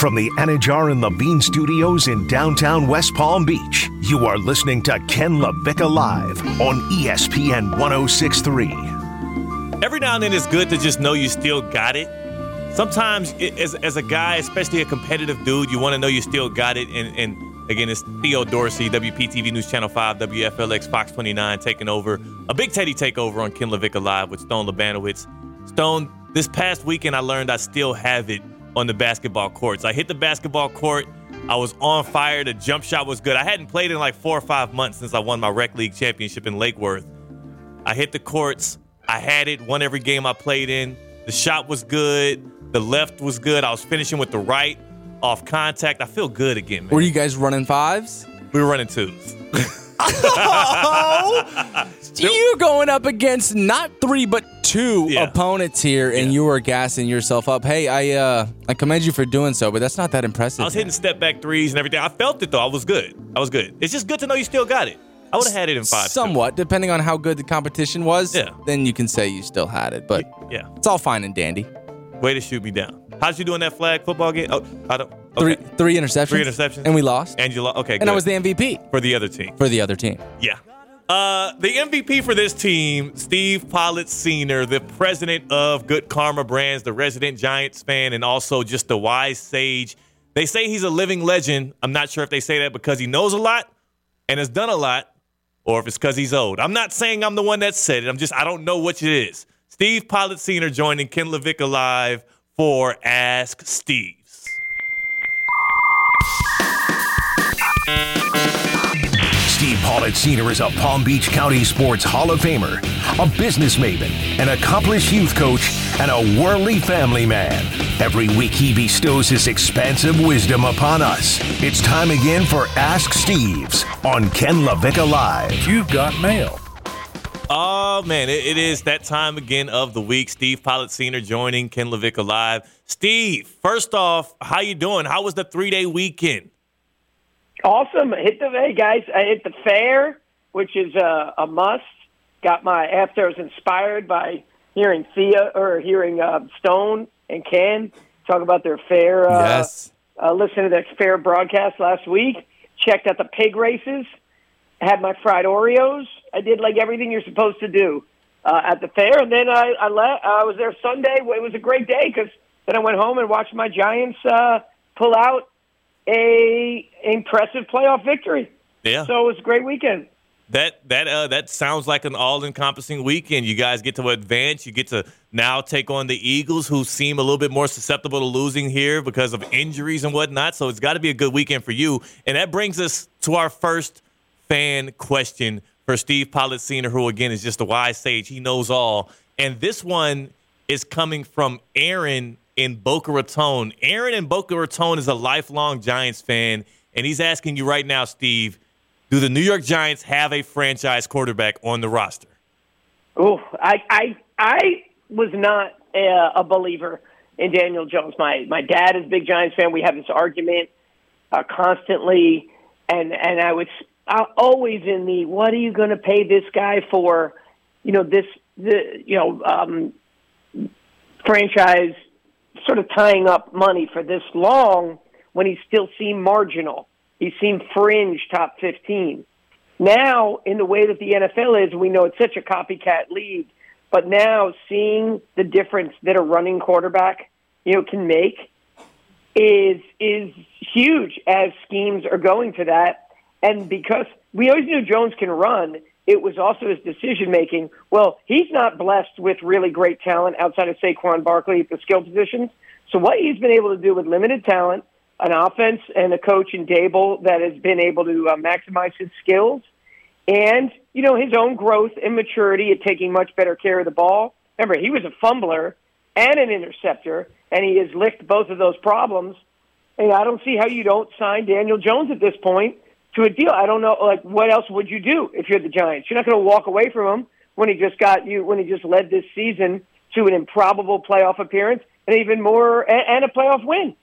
From the Anajar and Levine Studios in downtown West Palm Beach, you are listening to Ken LaVicka Live on ESPN 1063. Every now and then it's good to just know you still got it. Sometimes, as, as a guy, especially a competitive dude, you want to know you still got it. And, and again, it's Theo Dorsey, WPTV News Channel 5, WFLX Fox 29, taking over. A big Teddy takeover on Ken LaVicka Live with Stone Labanowitz. Stone, this past weekend, I learned I still have it on the basketball courts. I hit the basketball court. I was on fire. The jump shot was good. I hadn't played in like four or five months since I won my rec league championship in Lake Worth. I hit the courts. I had it, won every game I played in. The shot was good. The left was good. I was finishing with the right off contact. I feel good again, man. Were you guys running fives? we were running twos. you going up against not three but two Yeah. opponents here, and Yeah. you were gassing yourself up. Hey, I uh, I commend you for doing so, but that's not that impressive. I was hitting step back threes and everything. I felt it though. I was good. I was good. It's just good to know you still got it. I would have had it in five. Somewhat, depending on how good the competition was. Yeah. Then you can say you still had it, but Yeah. it's all fine and dandy. Way to shoot me down. How'd you do in that flag football game? Oh, I don't. Three Okay. three interceptions. Three interceptions. and we lost. Angela. Okay. and I was the MVP for the other team. for the other team. Yeah. Uh, the MVP for this team, Steve Politziner, the president of Good Karma Brands, the resident Giants fan, and also just a wise sage. They say he's a living legend. I'm not sure if they say that because he knows a lot and has done a lot, or if it's because he's old. I'm not saying I'm the one that said it. I'm just, I don't know which it is. Steve Politziner joining Ken LaVicka Live for Ask Steve's. Steve Politziner is a Palm Beach County Sports Hall of Famer, a business maven, an accomplished youth coach, and a worldly family man. Every week he bestows his expansive wisdom upon us. It's time again for Ask Steve's on Ken LaVicka Live. You've got mail. Oh man, it, it is that time again of the week. Steve Politziner joining Ken LaVicka Live. Steve, first off, how you doing? How was the three day weekend? Awesome. Hit the hey guys. I hit the fair, which is a, a must. Got my after I was inspired by hearing Thea or hearing uh, Stone and Ken talk about their fair. Uh, yes. uh, listened to their fair broadcast last week. Checked out the pig races. Had my fried Oreos. I did like everything you're supposed to do uh, at the fair, and then I I, le- I was there Sunday. It was a great day because then I went home and watched my Giants uh, pull out a impressive playoff victory. Yeah. So it was a great weekend. That that uh that sounds like an all encompassing weekend. You guys get to advance. You get to now take on the Eagles, who seem a little bit more susceptible to losing here because of injuries and whatnot. So it's got to be a good weekend for you. And that brings us to our first fan question for Steve Politziner, who again is just a wise sage. He knows all. And this one is coming from Aaron in Boca Raton. Aaron in Boca Raton is a lifelong Giants fan, and he's asking you right now, Steve. Do the New York Giants have a franchise quarterback on the roster? Oh, I I I was not a, a believer in Daniel Jones. My my dad is a big Giants fan. We have this argument uh, constantly, and and I was uh, always in the what are you going to pay this guy for? You know this the you know um, franchise sort of tying up money for this long when he still seemed marginal. He seemed fringe top fifteen. Now, in the way that the NFL is, we know it's such a copycat league. But now, seeing the difference that a running quarterback, you know, can make is is huge as schemes are going to that. And because we always knew Jones can run, it was also his decision making. Well, he's not blessed with really great talent outside of Saquon Barkley at the skill positions. So what he's been able to do with limited talent, an offense and a coach in Daboll that has been able to uh, maximize his skills, and you know his own growth and maturity at taking much better care of the ball. Remember, he was a fumbler and an interceptor, and he has licked both of those problems. And I don't see how you don't sign Daniel Jones at this point to a deal. I don't know, like what else would you do if you're the Giants? You're not going to walk away from him when he just got you when he just led this season to an improbable playoff appearance and even more and, and a playoff win.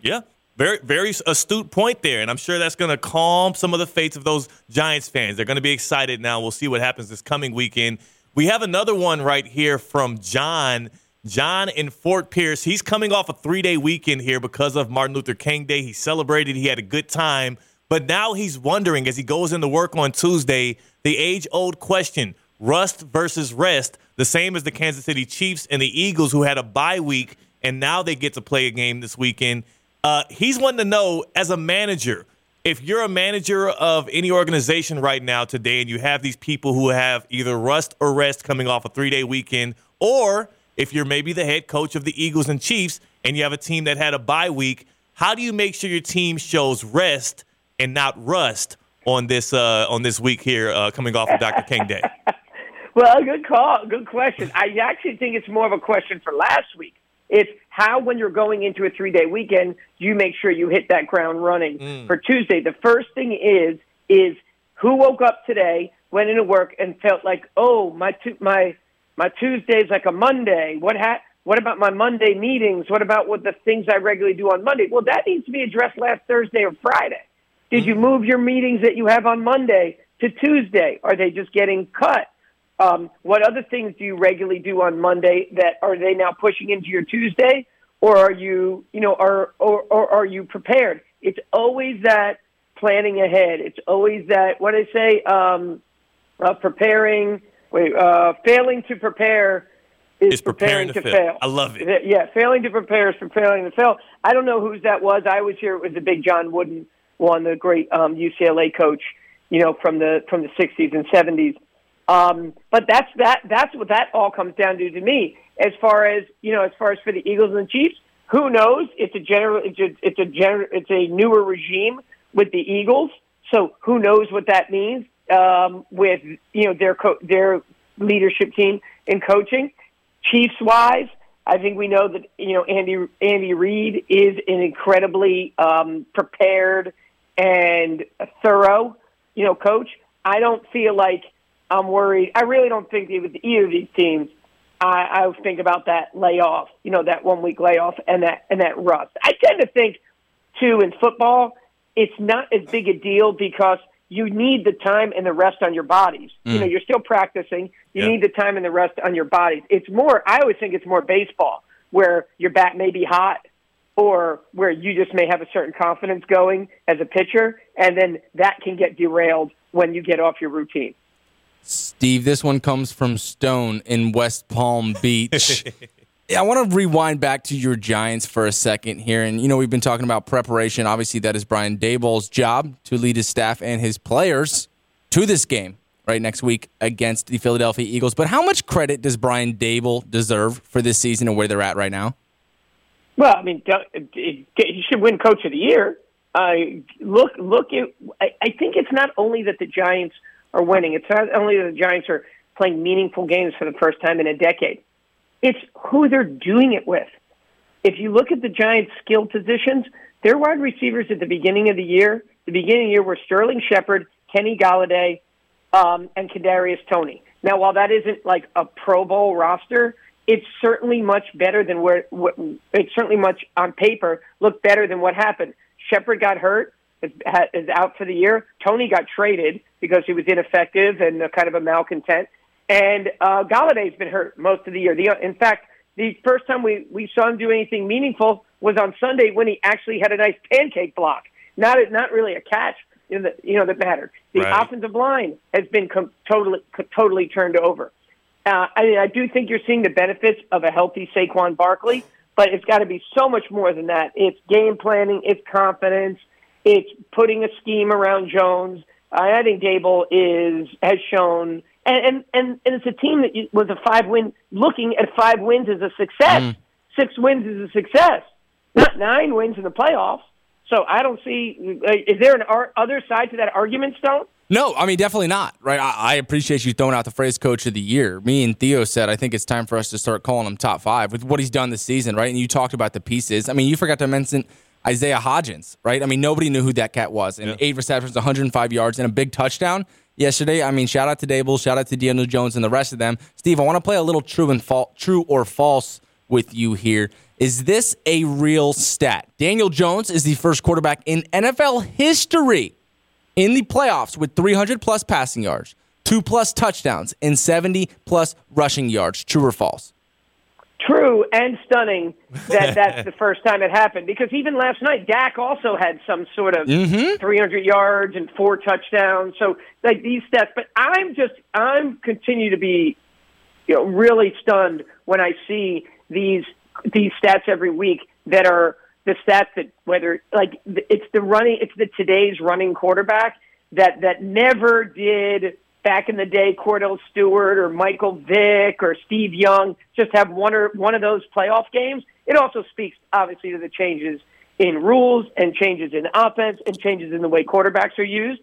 Yeah. Very, very astute point there, and I'm sure that's going to calm some of the fates of those Giants fans. They're going to be excited now. We'll see what happens this coming weekend. We have another one right here from John John in Fort Pierce. He's coming off a three day weekend here because of Martin Luther King Day. He celebrated, he had a good time. But now he's wondering as he goes into work on Tuesday the age old question rust versus rest, the same as the Kansas City Chiefs and the Eagles, who had a bye week and now they get to play a game this weekend. Uh, he's wanting to know as a manager, if you're a manager of any organization right now today and you have these people who have either rust or rest coming off a three day weekend, or if you're maybe the head coach of the Eagles and Chiefs and you have a team that had a bye week, how do you make sure your team shows rest and not rust on this uh, on this week here uh, coming off of Dr. King Day? well, good call, good question. I actually think it's more of a question for last week. It's how, when you're going into a three day weekend, you make sure you hit that ground running mm. for Tuesday? The first thing is is who woke up today, went into work, and felt like, oh, my tu- my my Tuesday's like a Monday. What ha- What about my Monday meetings? What about what the things I regularly do on Monday? Well, that needs to be addressed last Thursday or Friday. Did you move your meetings that you have on Monday to Tuesday? Are they just getting cut? Um, what other things do you regularly do on Monday that are they now pushing into your Tuesday, or are you, you know, are or, or are you prepared? It's always that planning ahead. It's always that what I say, um, uh, preparing. Wait, uh, failing to prepare is, is preparing, preparing, to, to fail. fail. I love it. Yeah, failing to prepare is preparing to fail. I don't know whose that was. I was here. It was the big John Wooden one, the great um, UCLA coach, you know, from the from the 60s and 70s. Um, but that's that. That's what that all comes down to to me. As far as you know, as far as for the Eagles and the Chiefs, who knows? It's a general. It's a it's a gener, It's a newer regime with the Eagles. So who knows what that means um, with you know their co- their leadership team in coaching. Chiefs wise, I think we know that you know Andy Andy Reid is an incredibly um, prepared and thorough you know coach. I don't feel like I'm worried. I really don't think with either of these teams. I, I think about that layoff, you know, that one week layoff and that and that rust. I tend to think too in football, it's not as big a deal because you need the time and the rest on your bodies. Mm. You know, you're still practicing. You need the time and the rest on your bodies. It's more. I always think it's more baseball where your bat may be hot or where you just may have a certain confidence going as a pitcher, and then that can get derailed when you get off your routine. Steve, this one comes from Stone in West Palm Beach. I want to rewind back to your Giants for a second here. And, you know, we've been talking about preparation. Obviously, that is Brian Daboll's job to lead his staff and his players to this game right next week against the Philadelphia Eagles. But how much credit does Brian Daboll deserve for this season and where they're at right now? Well, I mean, he should win Coach of the Year. Uh, look, look at. I, I think it's not only that the Giants – are winning. It's not only that the Giants are playing meaningful games for the first time in a decade, it's who they're doing it with. If you look at the Giants' skill positions, their wide receivers at the beginning of the year, the beginning of the year were Sterling Shepard, Kenny Golladay, um, and Kadarius Toney. Now, while that isn't like a Pro Bowl roster, it's certainly much better than where what, it's certainly much on paper looked better than what happened. Shepard got hurt is, is out for the year. Toney got traded because he was ineffective and a kind of a malcontent. And uh, Golladay's been hurt most of the year. The, in fact, the first time we, we saw him do anything meaningful was on Sunday when he actually had a nice pancake block. Not not really a catch, you know, that, you know, that mattered. The right. offensive line has been com- totally totally turned over. Uh, I mean, I do think you're seeing the benefits of a healthy Saquon Barkley, but it's got to be so much more than that. It's game planning, it's confidence, it's putting a scheme around Jones. I think Daboll is has shown, and and and, and it's a team that was a five win. Looking at five wins as a success, mm. six wins is a success, not nine wins in the playoffs. So I don't see. Uh, is there an ar- other side to that argument, Stone? No, I mean definitely not. Right? I, I, appreciate you throwing out the phrase "coach of the year." Me and Theo said I think it's time for us to start calling him top five with what he's done this season. Right? And you talked about the pieces. I mean, you forgot to mention Isaiah Hodgins, right? I mean, nobody knew who that cat was. And yeah. eight receptions, 105 yards, and a big touchdown yesterday. I mean, shout out to Daboll, shout out to Daniel Jones, and the rest of them. Steve, I want to play a little true and false, true or false with you here. Is this a real stat? Daniel Jones is the first quarterback in NFL history in the playoffs with 300 plus passing yards, two plus touchdowns, and 70 plus rushing yards. True or false? true and stunning that that's the first time it happened. Because even last night, Dak also had some sort of Mm-hmm. 300 yards and four touchdowns. So like these stats, but I'm just I'm continue to be you know really stunned when I see these these stats every week that are the stats that whether like it's the running it's the today's running quarterback that that never did back in the day Kordell Stewart or Michael Vick or Steve Young just have one or one of those playoff games. It also speaks obviously to the changes in rules and changes in offense and changes in the way quarterbacks are used.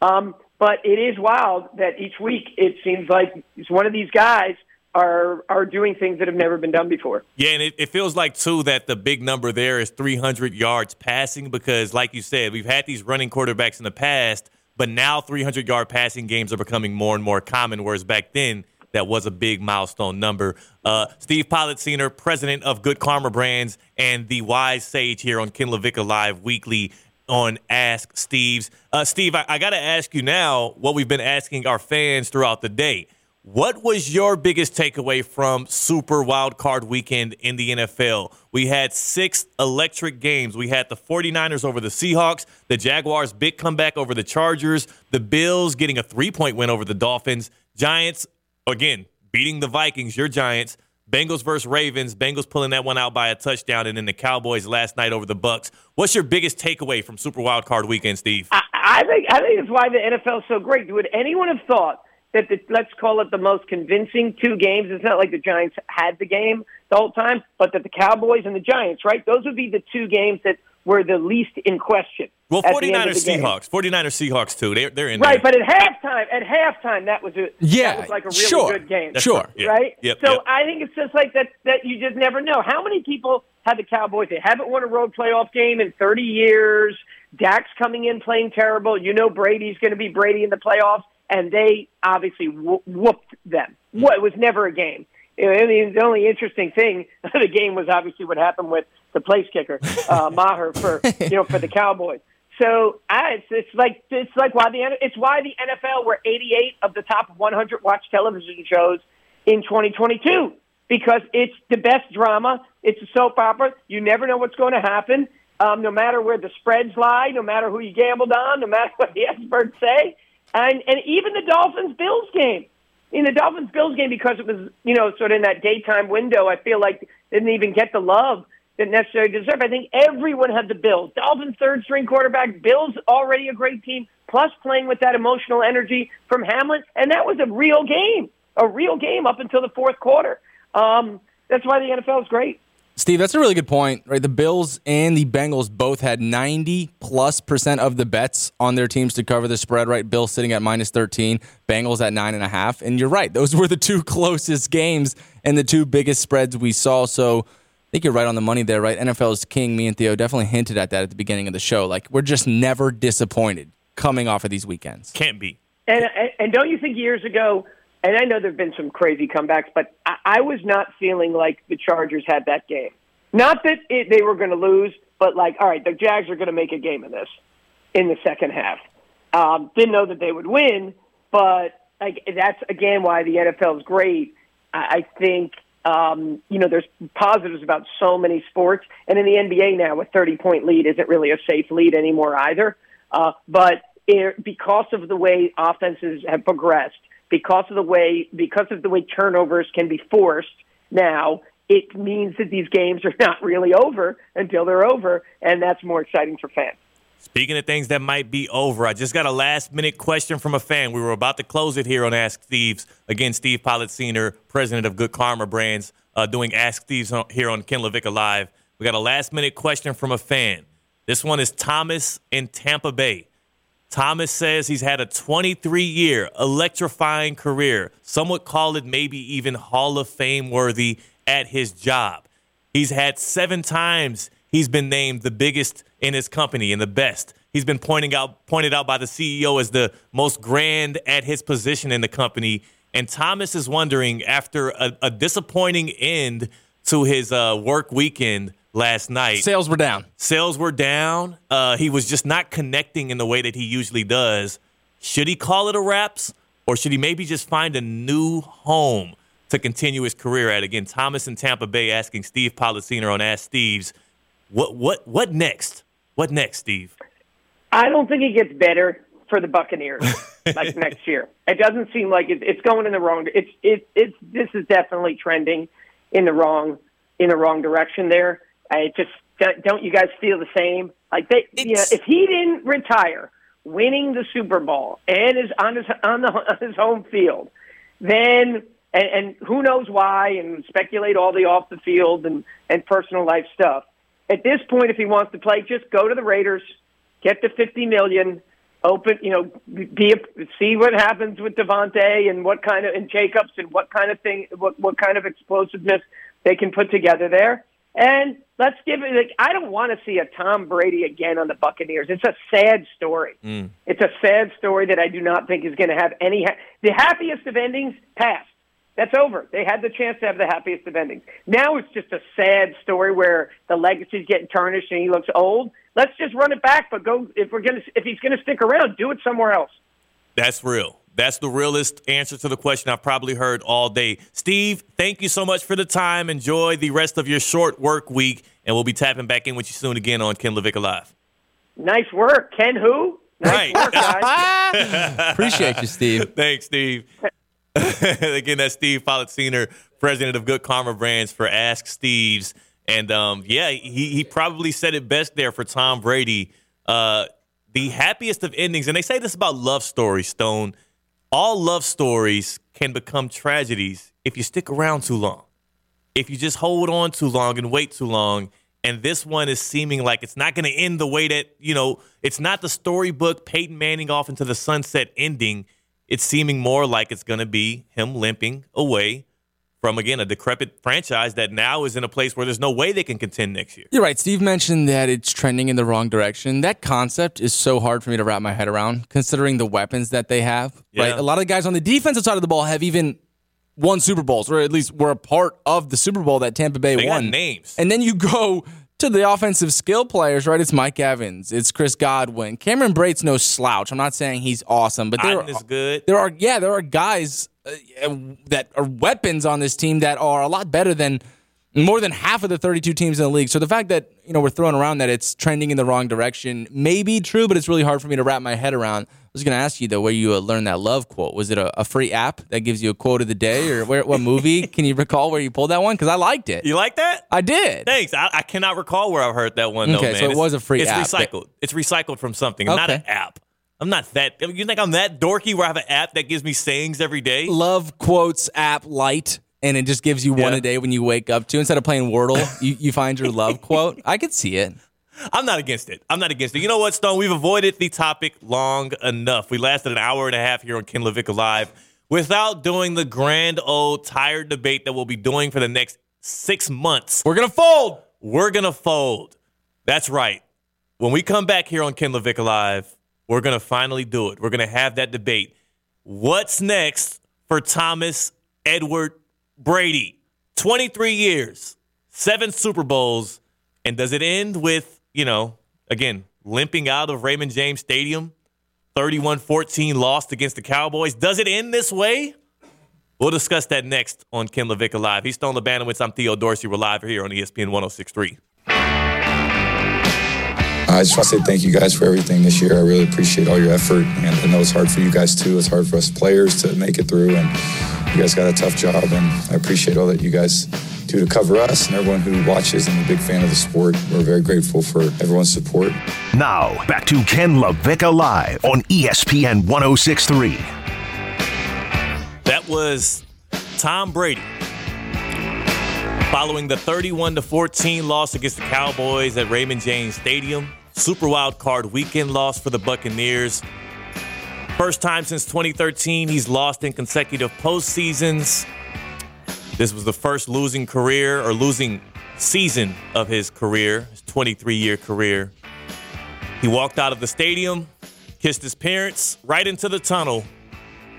Um, but it is wild that each week it seems like it's one of these guys are are doing things that have never been done before. Yeah, and it, it feels like too that the big number there is 300 yards passing because, like you said, we've had these running quarterbacks in the past, but now 300 yard passing games are becoming more and more common. Whereas back then, that was a big milestone number. Uh, Steve Politziner, president of Good Karma Brands, and the wise sage here on Ken LaVicka Live Weekly on Ask Steve's. Uh, Steve, I, I got to ask you now what we've been asking our fans throughout the day. What was your biggest takeaway from Super Wild Card Weekend in the NFL? We had six electric games. We had the 49ers over the Seahawks, the Jaguars' big comeback over the Chargers, the Bills getting a three point win over the Dolphins, Giants, again, beating the Vikings, your Giants, Bengals versus Ravens, Bengals pulling that one out by a touchdown, and then the Cowboys last night over the Bucks. What's your biggest takeaway from Super Wild Card Weekend, Steve? I, I think I think it's why the NFL is so great. Would anyone have thought that the, let's call it the most convincing two games? It's not like the Giants had the game the whole time, but that the Cowboys and the Giants, right? Those would be the two games that were the least in question. Well, at the 49ers. Seahawks. 49ers Seahawks, too. They're, they're in Right, there. but at halftime, at halftime, that was a Yeah, that was like a really sure. good game. That's Sure. right. Right? Yep, so yep. I think it's just like that that you just never know. How many people have the Cowboys? They haven't won a road playoff game in 30 years. Dak's coming in playing terrible. You know Brady's going to be Brady in the playoffs, and they obviously wh- whooped them. Well, it was never a game. I mean, the only interesting thing of the game was obviously what happened with the place kicker, uh, Maher, for you know for the Cowboys. So I, it's, it's like it's like why the it's why the NFL were 88 of the top 100 watched television shows in 2022 because it's the best drama. It's a soap opera. You never know what's going to happen. Um, no matter where the spreads lie, no matter who you gambled on, no matter what the experts say, and and even the Dolphins Bills game. In the Dolphins Bills game, because it was you know sort of in that daytime window, I feel like didn't even get the love that necessarily deserve. I think everyone had the Bills. Dolphins third string quarterback, Bills already a great team, plus playing with that emotional energy from Hamlin, and that was a real game, a real game up until the fourth quarter. Um, that's why the NFL is great. Steve, that's a really good point, right? The Bills and the Bengals both had 90 plus percent of the bets on their teams to cover the spread, right? Bills sitting at minus 13, Bengals at nine and a half. And you're right, those were the two closest games and the two biggest spreads we saw. So I think you're right on the money there, right? NFL's king, me and Theo definitely hinted at that at the beginning of the show. Like, we're just never disappointed coming off of these weekends. Can't be. And, and and don't you think years ago? And I know there've been some crazy comebacks, but I, I was not feeling like the Chargers had that game. Not that it, they were going to lose, but like, all right, the Jags are going to make a game of this in the second half. Um, didn't know that they would win, but like that's again why the NFL is great. I, I think um, you know there's positives about so many sports, and in the NBA now, a 30 point lead isn't really a safe lead anymore either. Uh, but it, because of the way offenses have progressed, because of the way because of the way turnovers can be forced now, it means that these games are not really over until they're over, and that's more exciting for fans. Speaking of things that might be over, I just got a last minute question from a fan. We were about to close it here on Ask Steve's. Again, Steve Politziner, president of Good Karma Brands, uh, doing Ask on, here on Ken LaVicka Live. We got a last minute question from a fan. This one is Thomas in Tampa Bay. Thomas says he's had a 23 year electrifying career. Some would call it maybe even Hall of Fame worthy at his job. He's had seven times he's been named the biggest in his company and the best. He's been pointing out pointed out by the CEO as the most grand at his position in the company. And Thomas is wondering after a, a disappointing end to his uh, work weekend last night. Sales were down. Sales were down. Uh, he was just not connecting in the way that he usually does. Should he call it a wraps, or should he maybe just find a new home? to continue his career at. Again, Thomas in Tampa Bay asking Steve Politziner on Ask Steve's, what what what next? What next, Steve? I don't think it gets better for the Buccaneers like next year. It doesn't seem like it, it's going in the wrong. It's it it's this is definitely trending in the wrong in the wrong direction. There, I just don't you guys feel the same? Like they, you know, if he didn't retire, winning the Super Bowl and is on his on the on his home field, then and, and who knows why, and speculate all the off the field and and personal life stuff. At this point, if he wants to play, just go to the Raiders, get the fifty million, open, you know, be a, see what happens with Davante and what kind of and Jacobs and what kind of thing, what what kind of explosiveness they can put together there. And let's give it. Like, I don't want to see a Tom Brady again on the Buccaneers. It's a sad story. Mm. It's a sad story that I do not think is going to have any. Ha- the happiest of endings passed. That's over. They had the chance to have the happiest of endings. Now it's just a sad story where the legacy's getting tarnished and he looks old. Let's just run it back, but go if we're gonna if he's gonna stick around, do it somewhere else. That's real. That's the realest answer to the question I've probably heard all day. Steve, thank you so much for the time. Enjoy the rest of your short work week, and we'll be tapping back in with you soon again on Ken LaVicka Live. Nice work, Ken. Who? Nice right. work, guys. Appreciate you, Steve. Thanks, Steve. Again, that's Steve Politziner, president of Good Karma Brands for Ask Steve's. And um, yeah, he, he probably said it best there for Tom Brady. Uh, the happiest of endings, and they say this about love stories, Stone. All love stories can become tragedies if you stick around too long. If you just hold on too long and wait too long. And this one is seeming like it's not going to end the way that, you know, it's not the storybook Peyton Manning off into the sunset ending it's seeming more like it's going to be him limping away from again a decrepit franchise that now is in a place where there's no way they can contend next year. You're right. Steve mentioned that it's trending in the wrong direction. That concept is so hard for me to wrap my head around, considering the weapons that they have. Yeah. Right. A lot of the guys on the defensive side of the ball have even won Super Bowls, or at least were a part of the Super Bowl that Tampa Bay they won. names. And then you go to the offensive skill players, right? It's Mike Evans, it's Chris Godwin, Cameron Brate's no slouch. I'm not saying he's awesome, but there are good. There are yeah, there are guys uh, that are weapons on this team that are a lot better than more than half of the 32 teams in the league. So the fact that you know we're throwing around that it's trending in the wrong direction may be true, but it's really hard for me to wrap my head around. I was going to ask you though, where you uh, learned that love quote. Was it a, a, free app that gives you a quote of the day, or where, what movie? Can you recall where you pulled that one? Because I liked it. You like that? I did. Thanks. I, I cannot recall where I heard that one. Though, okay, man. so it it's, was a free. It's app recycled. That, it's recycled from something, okay. not an app. I'm not that. You think I'm that dorky where I have an app that gives me sayings every day? Love quotes app light and it just gives you one a day when you wake up to. Instead of playing Wordle, you, you find your love quote. I could see it. I'm not against it. I'm not against it. You know what, Stone? We've avoided the topic long enough. We lasted an hour and a half here on Ken LaVicka Live without doing the grand old tired debate that we'll be doing for the next six months. We're going to fold. We're going to fold. That's right. When we come back here on Ken LaVicka Live, we're going to finally do it. We're going to have that debate. What's next for Thomas Edward Brady? 23 years, seven Super Bowls, and does it end with you know, again, limping out of Raymond James Stadium, 31 14 lost against the Cowboys. Does it end this way? We'll discuss that next on Ken LaVicka Live. He's Stone Labanowitz. I'm Theo Dorsey. We're live here on ESPN 1063. I just want to say thank you guys for everything this year. I really appreciate all your effort, and I know it's hard for you guys too. It's hard for us players to make it through, and you guys got a tough job, and I appreciate all that you guys do to cover us and everyone who watches. I'm a big fan of the sport. We're very grateful for everyone's support. Now, back to Ken LaVicka Live on ESPN 1063. That was Tom Brady following the 31 14 loss against the Cowboys at Raymond James Stadium. Super wild card weekend loss for the Buccaneers. First time since 2013 he's lost in consecutive postseasons. This was the first losing career or losing season of his career, his 23 year career. He walked out of the stadium, kissed his parents right into the tunnel,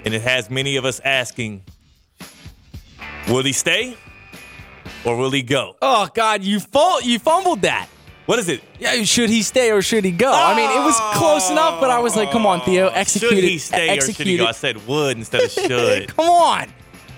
and it has many of us asking, will he stay or will he go? Oh God, you fumbled, you fumbled that. What is it? Yeah, should he stay or should he go? I mean, it was close enough, but I was like, come on, Theo, execute should it. he stay or should he go? I said would instead of should. come on.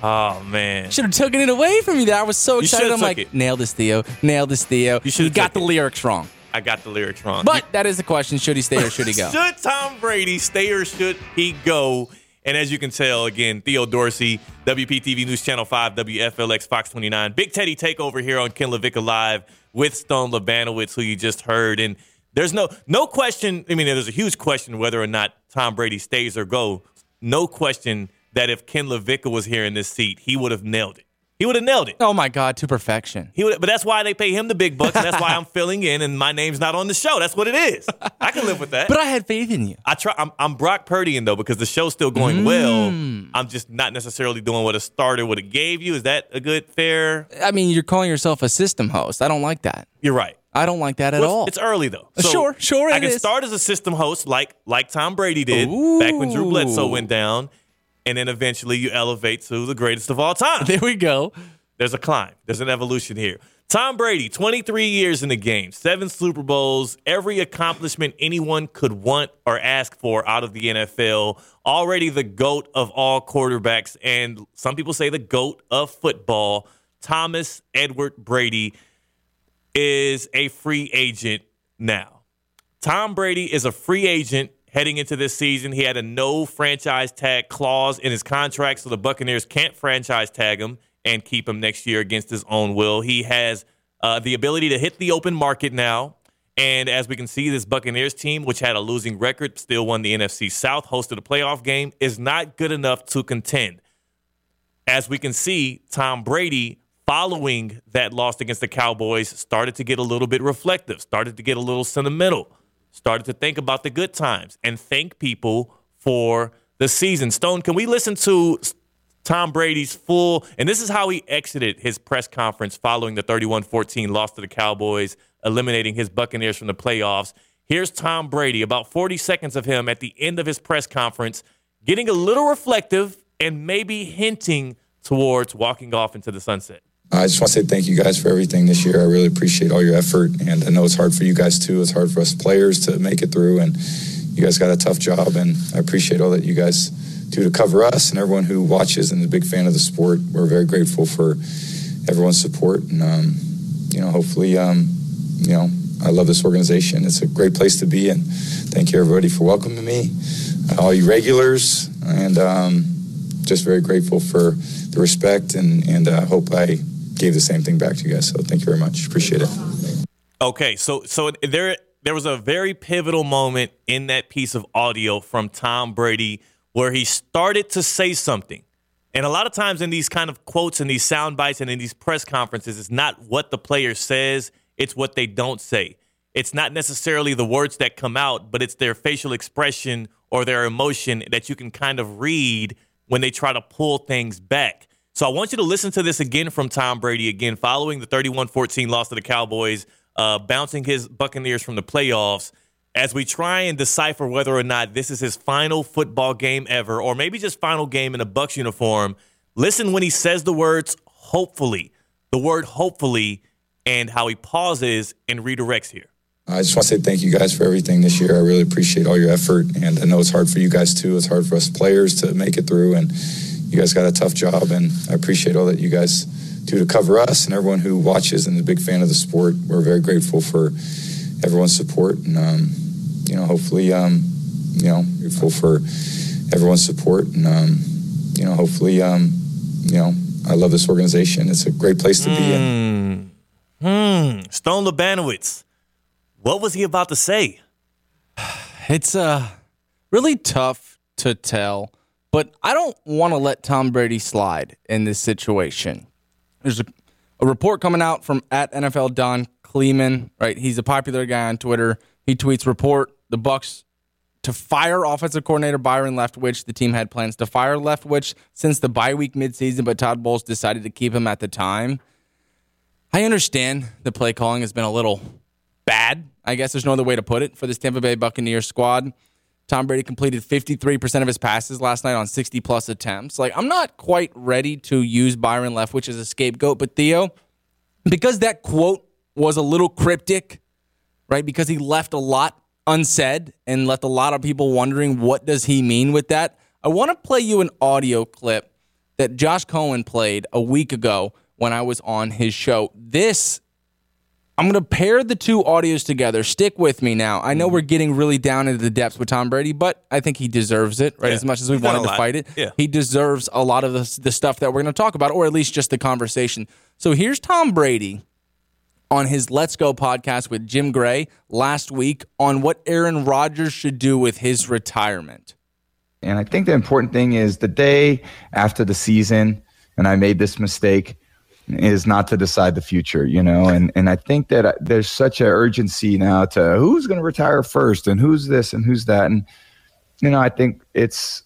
Oh man. Should have taken it away from me there. I was so excited. should've I'm took like, it. nailed this, Theo. Nailed this, Theo. You should've got took the it. lyrics wrong. I got the lyrics wrong. But that is the question. Should he stay or should he go? Should Tom Brady stay or should he go? And as you can tell, again, Theo Dorsey, WPTV News Channel 5, WFLX Fox 29. Big Teddy takeover here on Ken LaVicka Live with Stone Labanowitz, who you just heard. And there's no no question. I mean, there's a huge question whether or not Tom Brady stays or go. No question that if Ken LaVicka was here in this seat, he would have nailed it. He would have nailed it. Oh my God, to perfection. He would, but that's why they pay him the big bucks. And that's why I'm filling in, and my name's not on the show. That's what it is. I can live with that. But I had faith in you. I try. I'm, I'm Brock Purdying though because the show's still going well. Mm. I'm just not necessarily doing what a starter would have gave you. Is that a good fair? I mean, you're calling yourself a system host. I don't like that. You're right. I don't like that at Well, all. It's early though. Uh, sure, sure I can is. start as a system host, like like Tom Brady did back when Drew Bledsoe went down, and then eventually you elevate to the greatest of all time. there we go. There's a climb. There's an evolution here. Tom Brady, 23 years in the game, seven Super Bowls, every accomplishment anyone could want or ask for out of the NFL. Already the GOAT of all quarterbacks, and some people say the GOAT of football. Thomas Edward Brady is a free agent now. Tom Brady is a free agent heading into this season. He had a no franchise tag clause in his contract, so the Buccaneers can't franchise tag him and keep him next year against his own will. He has uh, the ability to hit the open market now. And as we can see, this Buccaneers team, which had a losing record, still won the NFC South, hosted a playoff game, is not good enough to contend. As we can see, Tom Brady, following that loss against the Cowboys, started to get a little bit reflective, started to get a little sentimental, started to think about the good times and thank people for the season. Stone, can we listen to Tom Brady's full, and this is how he exited his press conference following the 31 14 loss to the Cowboys, eliminating his Buccaneers from the playoffs. Here's Tom Brady, about 40 seconds of him at the end of his press conference, getting a little reflective and maybe hinting towards walking off into the sunset. I just want to say thank you guys for everything this year. I really appreciate all your effort, and I know it's hard for you guys too. It's hard for us players to make it through, and you guys got a tough job, and I appreciate all that you guys do to cover us and everyone who watches and is a big fan of the sport. We're very grateful for everyone's support, and um, you know, hopefully, um, you know, I love this organization. It's a great place to be, and thank you everybody for welcoming me, all you regulars, and um, just very grateful for the respect, and and I uh, hope I gave the same thing back to you guys. So thank you very much. Appreciate it. Okay, so so there there was a very pivotal moment in that piece of audio from Tom Brady where he started to say something. And a lot of times in these kind of quotes and these sound bites and in these press conferences, it's not what the player says, it's what they don't say. It's not necessarily the words that come out, but it's their facial expression or their emotion that you can kind of read when they try to pull things back. So I want you to listen to this again from Tom Brady again, following the 31 14 loss to the Cowboys, uh, bouncing his Buccaneers from the playoffs as we try and decipher whether or not this is his final football game ever, or maybe just final game in a Bucks uniform. Listen when he says the words hopefully, the word hopefully, and how he pauses and redirects here. I just want to say thank you guys for everything this year. I really appreciate all your effort, and I know it's hard for you guys too. It's hard for us players to make it through, and you guys got a tough job, and I appreciate all that you guys do to cover us and everyone who watches and is a big fan of the sport. We're very grateful for everyone's support, and um, you know, hopefully, um, you know, grateful for everyone's support, and um, you know, hopefully, um, you know, I love this organization. It's a great place to be in. Hmm. Stone Labanowitz. What was he about to say? It's uh really tough to tell, but I don't want to let Tom Brady slide in this situation. There's a, a report coming out from at NFL Dov Kleiman, right? He's a popular guy on Twitter. He tweets report the Bucks to fire offensive coordinator Byron Leftwich. The team had plans to fire Leftwich since the bye week midseason, but Todd Bowles decided to keep him at the time. I understand the play calling has been a little bad. I guess there's no other way to put it for this Tampa Bay Buccaneers squad. Tom Brady completed 53% of his passes last night on 60 plus attempts. Like, I'm not quite ready to use Byron Leftwich as a scapegoat, but Theo, because that quote was a little cryptic, right? Because he left a lot unsaid and left a lot of people wondering what does he mean with that. I want to play you an audio clip that Josh Cohen played a week ago when I was on his show. This I'm going to pair the two audios together. Stick with me now. I know Mm-hmm. we're getting really down into the depths with Tom Brady, but I think he deserves it, right? Yeah. As much as we He's wanted to fight it, Yeah. he deserves a lot of the, the stuff that we're going to talk about, or at least just the conversation. So here's Tom Brady on his Let's Go podcast with Jim Gray last week on what Aaron Rodgers should do with his retirement. And I think the important thing is the day after the season, and I made this mistake, is not to decide the future, you know. And and I think that uh, there's such an urgency now to who's going to retire first, and who's this, and who's that, and you know, I think it's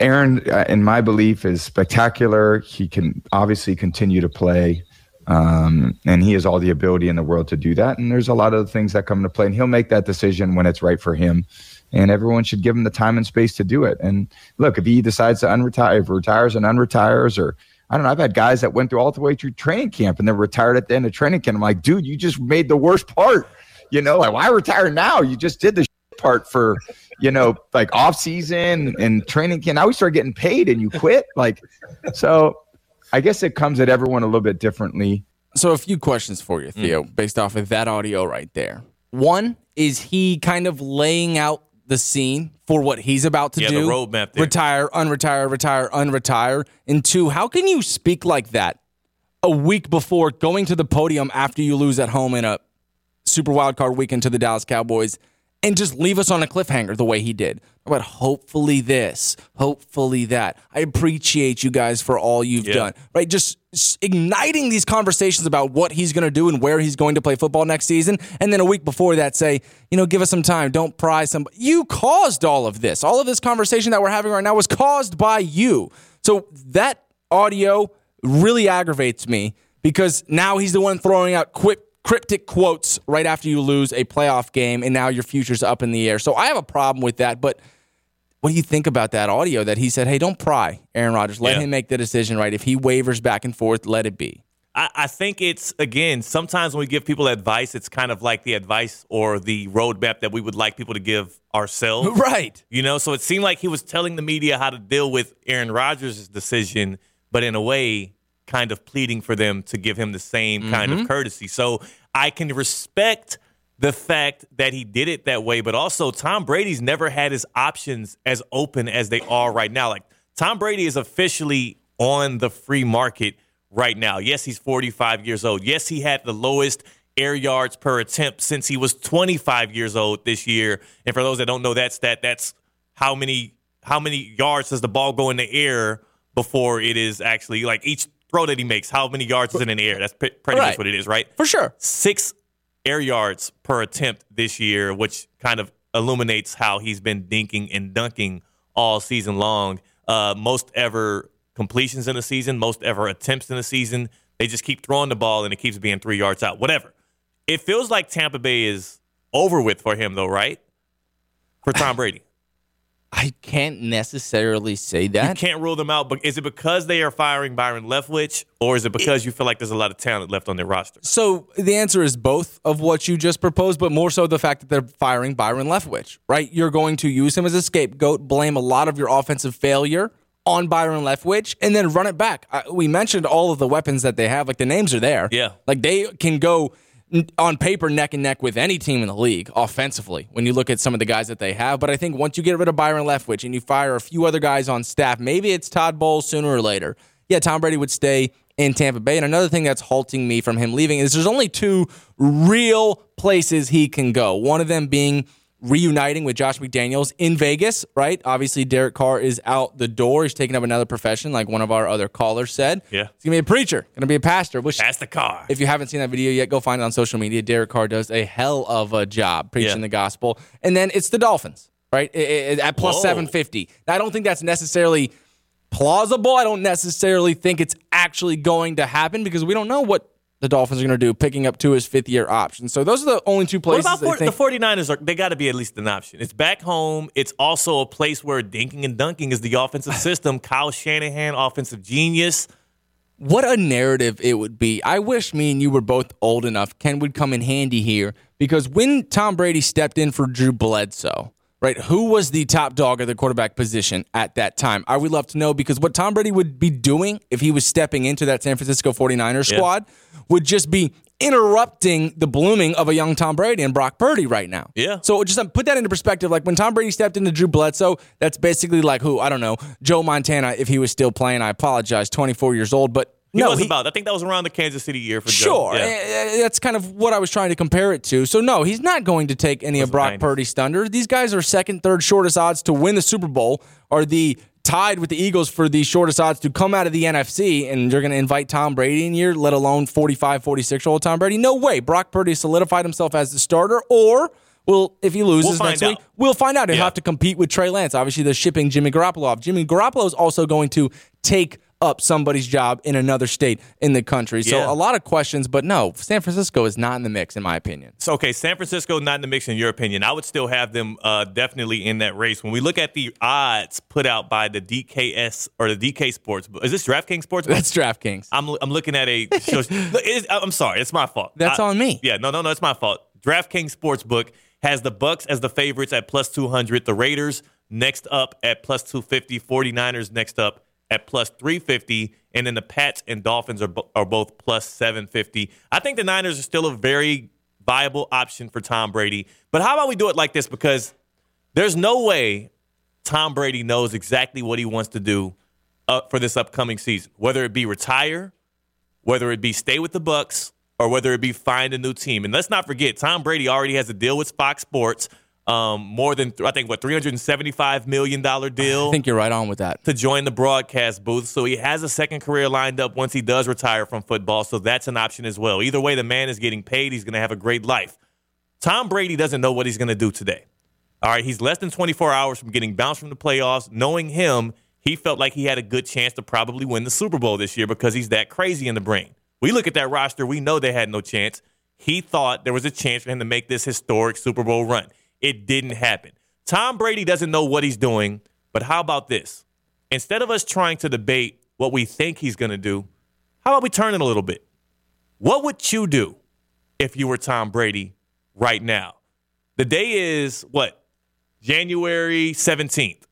Aaron, uh, in my belief, is spectacular. He can obviously continue to play. Um, and he has all the ability in the world to do that. And there's a lot of things that come into play, and he'll make that decision when it's right for him. And everyone should give him the time and space to do it. And look, if he decides to unretire, if retires and unretires, or I don't know, I've had guys that went through all the way through training camp and then retired at the end of training camp. I'm like, dude, you just made the worst part. You know, like why retire now? You just did the part for, you know, like off season and training camp. Now we start getting paid and you quit. Like, so I guess it comes at everyone a little bit differently. So, a few questions for you, mm. Theo, based off of that audio right there. One, is he kind of laying out the scene for what he's about to Yeah, the do? roadmap there. Retire, unretire, retire, unretire. And two, how can you speak like that a week before going to the podium after you lose at home in a Super Wild Card weekend to the Dallas Cowboys and just leave us on a cliffhanger the way he did? But hopefully this, hopefully that. I appreciate you guys for all you've Yeah. done right? Just igniting these conversations about what he's going to do and where he's going to play football next season. And then a week before that, say, you know, give us some time. Don't pry some. You caused all of this. All of this conversation that we're having right now was caused by you. So that audio really aggravates me because now he's the one throwing out quick. Cryptic quotes right after you lose a playoff game, and now your future's up in the air. So I have a problem with that. But what do you think about that audio that he said, hey, don't pry, Aaron Rodgers? Let Yeah. him make the decision, right? If he wavers back and forth, let it be. I, I think it's again. Sometimes when we give people advice, it's kind of like the advice or the roadmap that we would like people to give ourselves. Right. You know, so it seemed like he was telling the media how to deal with Aaron Rodgers' decision, but in a way, kind of pleading for them to give him the same kind of mm-hmm. courtesy. So I can respect the fact that he did it that way, but also Tom Brady's never had his options as open as they are right now. Like Tom Brady is officially on the free market right now. Yes, he's 45 years old. Yes, he had the lowest air yards per attempt since he was 25 years old this year. And for those that don't know that stat, that's how many how many yards does the ball go in the air before it is actually like each throw that he makes, how many yards is in the air? That's pre- pretty Right. much what it is, right? For sure. Six air yards per attempt this year, which kind of illuminates how he's been dinking and dunking all season long. Uh, most ever completions in the season, most ever attempts in the season. They just keep throwing the ball and it keeps being three yards out. Whatever. It feels like Tampa Bay is over with for him, though, right? For Tom Brady. I can't necessarily say that. You can't rule them out, but is it because they are firing Byron Leftwich, or is it because you feel like there's a lot of talent left on their roster? So the answer is both of what you just proposed, but more so the fact that they're firing Byron Leftwich, right? You're going to use him as a scapegoat, blame a lot of your offensive failure on Byron Leftwich, and then run it back. I, we mentioned all of the weapons that they have, like the names are there. Yeah. Like they can go on paper neck and neck with any team in the league offensively when you look at some of the guys that they have. But I think once you get rid of Byron Leftwich and you fire a few other guys on staff, maybe it's Todd Bowles sooner or later. Yeah, Tom Brady would stay in Tampa Bay. And another thing that's halting me from him leaving is there's only two real places he can go. One of them being reuniting with Josh McDaniels in Vegas, right? Obviously, Derek Carr is out the door. He's taking up another profession, like one of our other callers said. Yeah. He's gonna be a preacher, gonna be a pastor. Which That's the car. if you haven't seen that video yet, go find it on social media. Derek Carr does a hell of a job preaching Yeah. the gospel. And then it's the Dolphins, right? I- I- at plus Whoa. 750. Now, I don't think that's necessarily plausible. I don't necessarily think it's actually going to happen because we don't know what the Dolphins are going to do, picking up Tua's fifth year option. So those are the only two What places about I for, the think. 49ers? Are, they got to be at least an option. It's back home. It's also a place where dinking and dunking is the offensive system. Kyle Shanahan, offensive genius. what a narrative it would be. I wish me and you were both old enough. Ken would come in handy here because when Tom Brady stepped in for Drew Bledsoe, right? Who was the top dog at the quarterback position at that time? I would love to know because what Tom Brady would be doing if he was stepping into that San Francisco 49ers Yeah. squad would just be interrupting the blooming of a young Tom Brady and Brock Purdy right now. Yeah. So just um, put that into perspective. Like when Tom Brady stepped into Drew Bledsoe, that's basically like who? I don't know. Joe Montana, if he was still playing, I apologize, 24 years old. But He no, was he- about. I think that was around the Kansas City year for Sure. Yeah. Eh, eh, that's kind of what I was trying to compare it to. So no, he's not going to take any of Brock 90s. Purdy's thunder. These guys are second, third shortest odds to win the Super Bowl, are the tied with the Eagles for the shortest odds to come out of the NFC, and you're going to invite Tom Brady in here, let alone 45, 46 year old Tom Brady. No way. Brock Purdy solidified himself as the starter, or. Well, if he loses We'll next week, we'll find out. He'll Yeah. have to compete with Trey Lance. Obviously, they're shipping Jimmy Garoppolo off. Jimmy Garoppolo is also going to take up somebody's job in another state in the country. So Yeah. a lot of questions, but no, San Francisco is not in the mix, in my opinion. So okay, San Francisco not in the mix in your opinion. I would still have them uh, definitely in that race. When we look at the odds put out by the DKS or the DK Sports, is this DraftKings Sports? That's DraftKings. I'm I'm looking at a. I'm sorry, it's my fault. That's I- on me. Yeah, no, no, no, it's my fault. DraftKings Sportsbook has the Bucks as the favorites at plus 200. The Raiders next up at plus 250. 49ers next up at plus 350. And then the Pats and Dolphins are, bo- are both plus 750. I think the Niners are still a very viable option for Tom Brady. But how about we do it like this? Because there's no way Tom Brady knows exactly what he wants to do uh, for this upcoming season, whether it be retire, whether it be stay with the Bucks, or whether it be find a new team. And let's not forget, Tom Brady already has a deal with Fox Sports, um, more than I think what three hundred and seventy-five million dollar deal I think you're right on with that. to join the broadcast booth. So he has a second career lined up once he does retire from football. So that's an option as well. Either way, the man is getting paid. He's going to have a great life. Tom Brady doesn't know what he's going to do today. All right, he's less than 24 hours from getting bounced from the playoffs. Knowing him, he felt like he had a good chance to probably win the Super Bowl this year because he's that crazy in the brain. We look at that roster, we know they had no chance. He thought there was a chance for him to make this historic Super Bowl run. It didn't happen. Tom Brady doesn't know what he's doing, but how about this? Instead of us trying to debate what we think he's going to do, how about we turn it a little bit? What would you do if you were Tom Brady right now? The day is what? January 17th.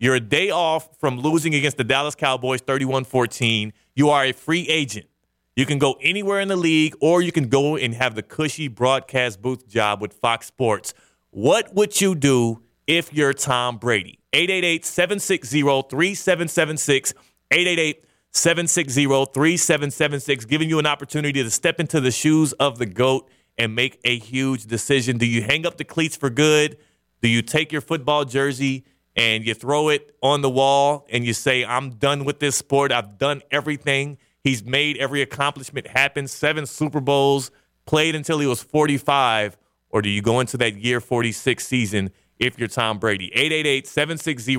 You're a day off from losing against the Dallas Cowboys 31 14. You are a free agent. You can go anywhere in the league, or you can go and have the cushy broadcast booth job with Fox Sports. What would you do if you're Tom Brady? 888 760 3776. 888 760 3776, giving you an opportunity to step into the shoes of the GOAT and make a huge decision. Do you hang up the cleats for good? Do you take your football jersey and you throw it on the wall and you say, I'm done with this sport. I've done everything. He's made every accomplishment happen. Seven Super Bowls, played until he was 45. Or do you go into that year 46 season if you're Tom Brady? 888 760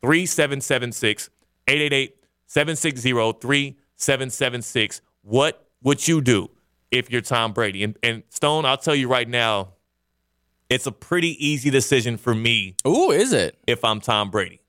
3776. 888 760 3776. What would you do if you're Tom Brady? And, and Stone, I'll tell you right now, it's a pretty easy decision for me Ooh, is it? if I'm Tom Brady.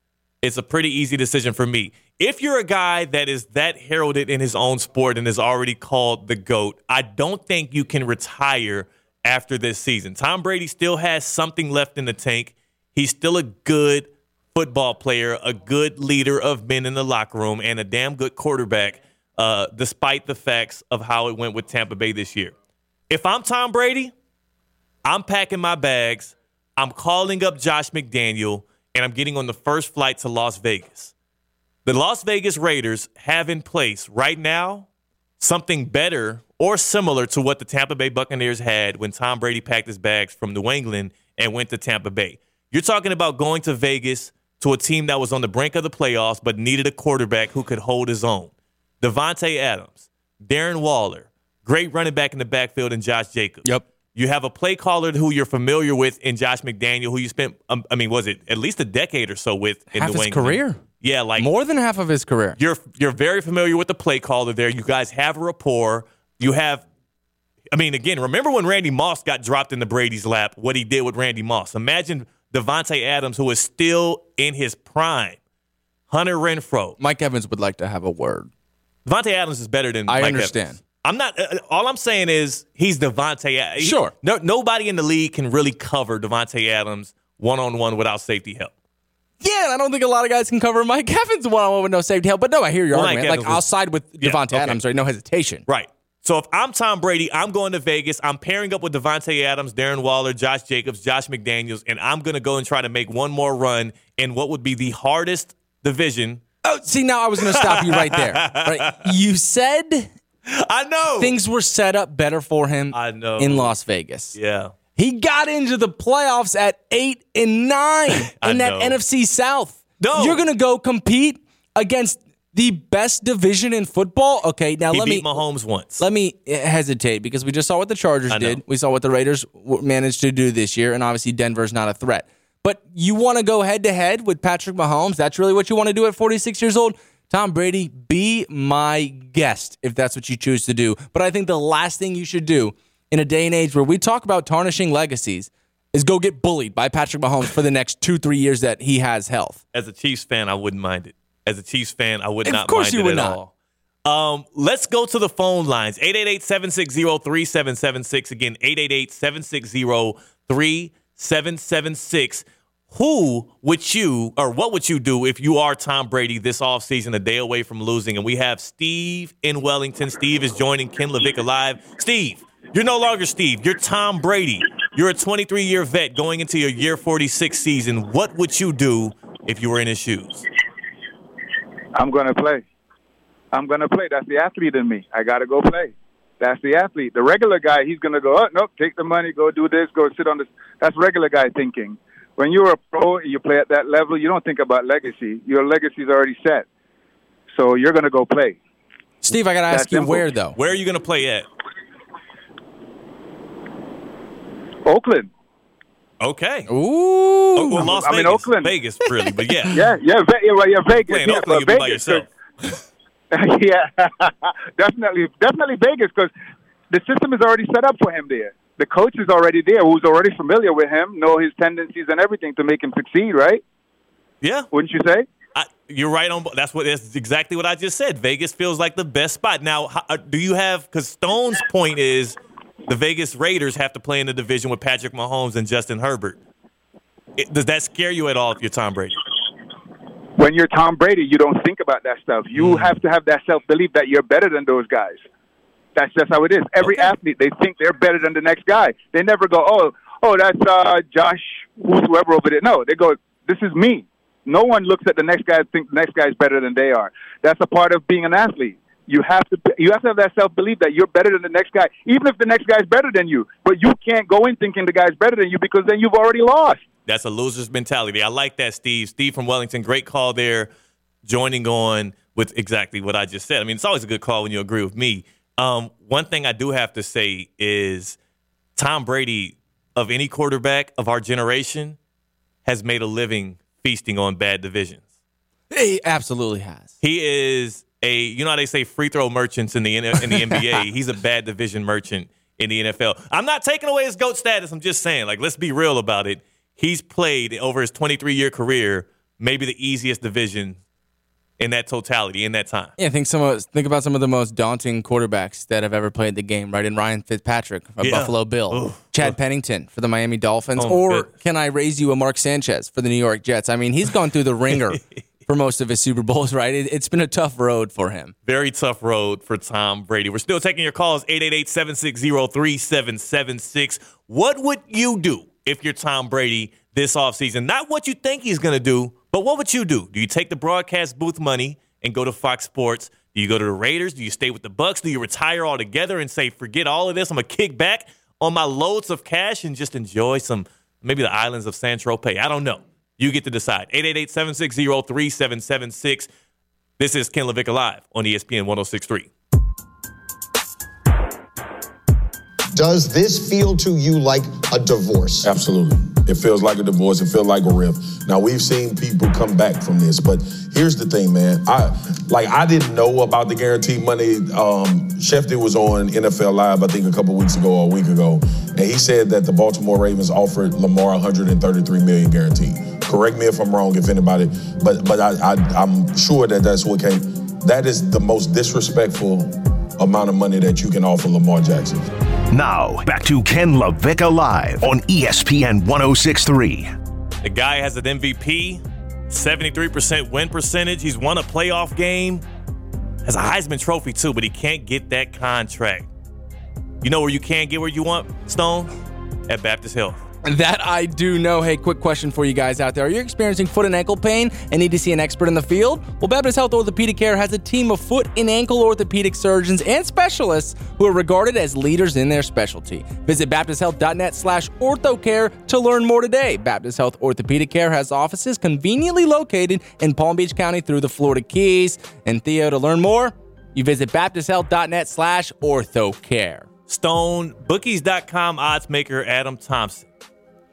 It's a pretty easy decision for me. If you're a guy that is that heralded in his own sport and is already called the GOAT, I don't think you can retire after this season. Tom Brady still has something left in the tank. He's still a good football player, a good leader of men in the locker room, and a damn good quarterback, uh, despite the facts of how it went with Tampa Bay this year. If I'm Tom Brady, I'm packing my bags. I'm calling up Josh McDaniel, and I'm getting on the first flight to Las Vegas. The Las Vegas Raiders have in place right now something better or similar to what the Tampa Bay Buccaneers had when Tom Brady packed his bags from New England and went to Tampa Bay. You're talking about going to Vegas to a team that was on the brink of the playoffs but needed a quarterback who could hold his own. Davante Adams, Darren Waller, great running back in the backfield, and Josh Jacobs. Yep. You have a play caller who you're familiar with in Josh McDaniel, who you spent, um, I mean, was it at least a decade or so with in Half New his England? career. Yeah, like More than half of his career. you're you're very familiar with the play caller there. You guys have a rapport. You have, I mean, again, remember when Randy Moss got dropped in the Brady's lap? What he did with Randy Moss. Imagine Davante Adams, who is still in his prime. Hunter Renfrow. Mike Evans would like to have a word. Davante Adams is better than I Mike understand. Evans. I'm not. Uh, all I'm saying is he's Davante. He- Sure. No, nobody in the league can really cover Davante Adams one on one without safety help. Yeah, and I don't think a lot of guys can cover Mike Evans one on one with no safety help. But no, I hear your Well, argument. Mike Like Evans I'll was- side with Yeah, Davante okay. Adams, right? No hesitation. Right. So if I'm Tom Brady, I'm going to Vegas. I'm pairing up with Davante Adams, Darren Waller, Josh Jacobs, Josh McDaniels, and I'm going to go and try to make one more run in what would be the hardest division. Oh, see, now I was going to stop you right there. Right? You said I know. things were set up better for him I know. in Las Vegas. yeah. He got into the playoffs at eight and nine in that know. NFC South. No. You're going to go compete against the best division in football? Okay, now He let beat me Mahomes once. let me eh, hesitate because we just saw what the Chargers did. We saw what the Raiders managed to do this year, and obviously Denver's not a threat. But you want to go head to head with Patrick Mahomes? That's really what you want to do at 46 years old? Tom Brady, be my guest if that's what you choose to do. But I think the last thing you should do in a day and age where we talk about tarnishing legacies is go get bullied by Patrick Mahomes for the next two, three years that he has health. As a Chiefs fan, I wouldn't mind it. As a Chiefs fan, I would Of not course mind you it would at not. all. Um, let's go to the phone lines. 888-760-3776. Again, 888-760-3776. Who would you or what would you do if you are Tom Brady this offseason, a day away from losing? And we have Steve in Wellington. Steve is joining Ken LaVicka Live. Steve, you're no longer Steve. You're Tom Brady. You're a 23 year vet going into your year 46 season. What would you do if you were in his shoes? I'm going to play. I'm going to play. That's the athlete in me. I got to go play. That's the athlete. The regular guy, he's going to go, oh, nope, take the money, go do this, go sit on this. That's regular guy thinking. When you're a pro, and you play at that level, you don't think about legacy. Your legacy's already set. So you're going to go play. Steve, I got to ask That's you simple. where, though. Where are you going to play at? Oakland. Okay. Ooh. Oh, well, Las I'm in Oakland. Vegas, really, but yeah. Yeah, yeah, Ve- yeah, well, yeah Vegas. Playing yeah, Oakland, you'll be by yourself. yeah, definitely, definitely Vegas because the system is already set up for him there. The coach is already there, who's already familiar with him, know his tendencies and everything to make him succeed. Right? Yeah. Wouldn't you say? I, you're right on. That's what. That's exactly what I just said. Vegas feels like the best spot. Now, how, uh, do you have? Because Stone's point is the Vegas Raiders have to play in the division with Patrick Mahomes and Justin Herbert. It, does that scare you at all if you're Tom Brady? When you're Tom Brady, you don't think about that stuff. You have to have that self belief that you're better than those guys. That's just how it is. Every Okay. athlete, they think they're better than the next guy. They never go, oh, oh, that's uh, Josh, whoever over there. No, they go, this is me. No one looks at the next guy and thinks the next guy's better than they are. That's a part of being an athlete. You have to you have to have that self belief that you're better than the next guy, even if the next guy's better than you. But you can't go in thinking the guy's better than you because then you've already lost. That's a loser's mentality. I like that, Steve. Steve from Wellington, great call there, joining on with exactly what I just said. I mean, it's always a good call when you agree with me. Um, one thing I do have to say is Tom Brady, of any quarterback of our generation, has made a living feasting on bad divisions. He absolutely has. He is a, you know how they say free throw merchants in the in the NBA. He's a bad division merchant in the NFL. I'm not taking away his goat status. I'm just saying, like, let's be real about it. He's played over his 23 year career, maybe the easiest division in that totality in that time. Yeah, think some of, think about some of the most daunting quarterbacks that have ever played the game, right? In Ryan Fitzpatrick, a Yeah. Buffalo Bill. Chad Pennington for the Miami Dolphins, Oh, or goodness. can I raise you a Mark Sanchez for the New York Jets? I mean, he's gone through the ringer for most of his Super Bowls, right? It, it's been a tough road for him. Very tough road for Tom Brady. We're still taking your calls 888-760-3776. What would you do if you're Tom Brady this offseason? Not what you think he's going to do, but what would you do? Do you take the broadcast booth money and go to Fox Sports? Do you go to the Raiders? Do you stay with the Bucks? Do you retire altogether and say, "Forget all of this. I'm going to kick back on my loads of cash and just enjoy some maybe the islands of San Tropez." I don't know. You get to decide. 888-760-3776. This is Ken LaVicka Live on ESPN 1063. Does this feel to you like a divorce? Absolutely. It feels like a divorce. It feels like a rip. Now we've seen people come back from this, but here's the thing, man. I like I didn't know about the guaranteed money. Um, Schefter was on NFL Live, I think, a couple weeks ago or a week ago, and he said that the Baltimore Ravens offered Lamar 133 million guaranteed. Correct me if I'm wrong, if anybody, but but I, I I'm sure that that's what came. That is the most disrespectful amount of money that you can offer Lamar Jackson. Now, back to Ken LaVicka Live on ESPN 1063. The guy has an MVP, 73% win percentage. He's won a playoff game, has a Heisman Trophy too, but he can't get that contract. You know where you can get where you want, Stone? At Baptist Health. That I do know. Hey, quick question for you guys out there. Are you experiencing foot and ankle pain and need to see an expert in the field? Well, Baptist Health Orthopedic Care has a team of foot and ankle orthopedic surgeons and specialists who are regarded as leaders in their specialty. Visit baptisthealth.net slash orthocare to learn more today. Baptist Health Orthopedic Care has offices conveniently located in Palm Beach County through the Florida Keys. And Theo, to learn more, you visit baptisthealth.net slash orthocare. Stone, bookies.com odds maker Adam Thompson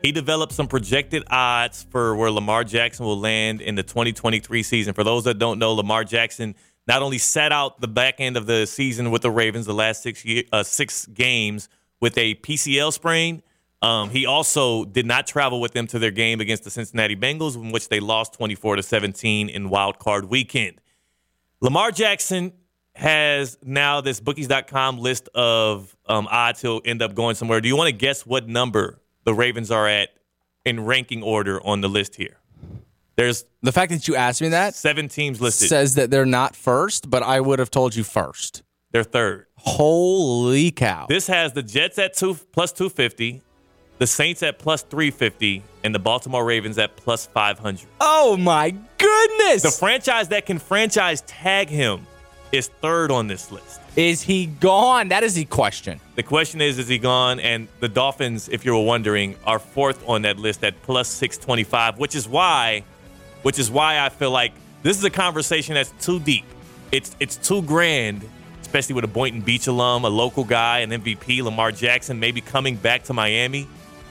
he developed some projected odds for where Lamar Jackson will land in the 2023 season. For those that don't know, Lamar Jackson not only sat out the back end of the season with the Ravens the last six year, uh, six games with a PCL sprain. Um, he also did not travel with them to their game against the Cincinnati Bengals, in which they lost 24 to 17 in Wild Card Weekend. Lamar Jackson has now this bookies.com list of um, odds he'll end up going somewhere. Do you want to guess what number the Ravens are at in ranking order on the list here. There's the fact that you asked me that seven teams listed says that they're not first, but I would have told you first. They're third. Holy cow! This has the Jets at two plus two fifty, the Saints at plus three fifty, and the Baltimore Ravens at plus five hundred. Oh my goodness! The franchise that can franchise tag him is third on this list. Is he gone? That is the question. The question is, is he gone? And the Dolphins, if you were wondering, are fourth on that list at plus 625, which is why, which is why I feel like this is a conversation that's too deep. It's it's too grand, especially with a Boynton Beach alum, a local guy, an MVP, Lamar Jackson, maybe coming back to Miami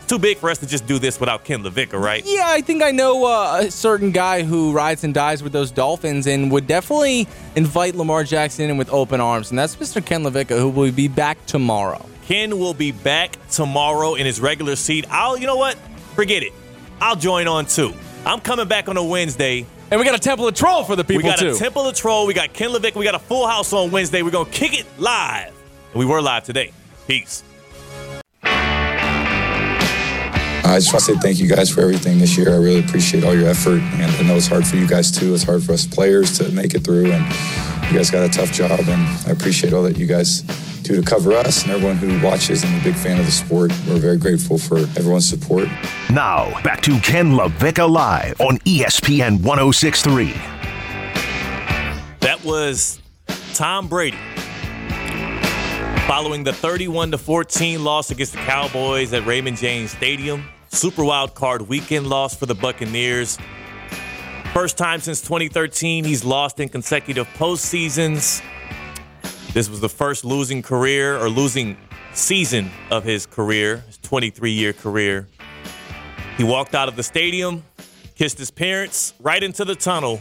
too big for us to just do this without Ken LaVicka, right? Yeah, I think I know uh, a certain guy who rides and dies with those Dolphins and would definitely invite Lamar Jackson in with open arms, and that's Mr. Ken LaVicka, who will be back tomorrow. Ken will be back tomorrow in his regular seat. I'll, you know what? Forget it. I'll join on too. I'm coming back on a Wednesday. And we got a Temple of Troll for the people, We got too. a Temple of Troll. We got Ken LaVicka. We got a full house on Wednesday. We're going to kick it live. And we were live today. Peace. I just want to say thank you guys for everything this year. I really appreciate all your effort, and I know it's hard for you guys too. It's hard for us players to make it through, and you guys got a tough job. And I appreciate all that you guys do to cover us and everyone who watches. I'm a big fan of the sport. We're very grateful for everyone's support. Now back to Ken LaVicka Live on ESPN 1063. That was Tom Brady following the 31 to 14 loss against the Cowboys at Raymond James Stadium. Super wild card weekend loss for the Buccaneers. First time since 2013 he's lost in consecutive postseasons. This was the first losing career or losing season of his career, his 23 year career. He walked out of the stadium, kissed his parents right into the tunnel,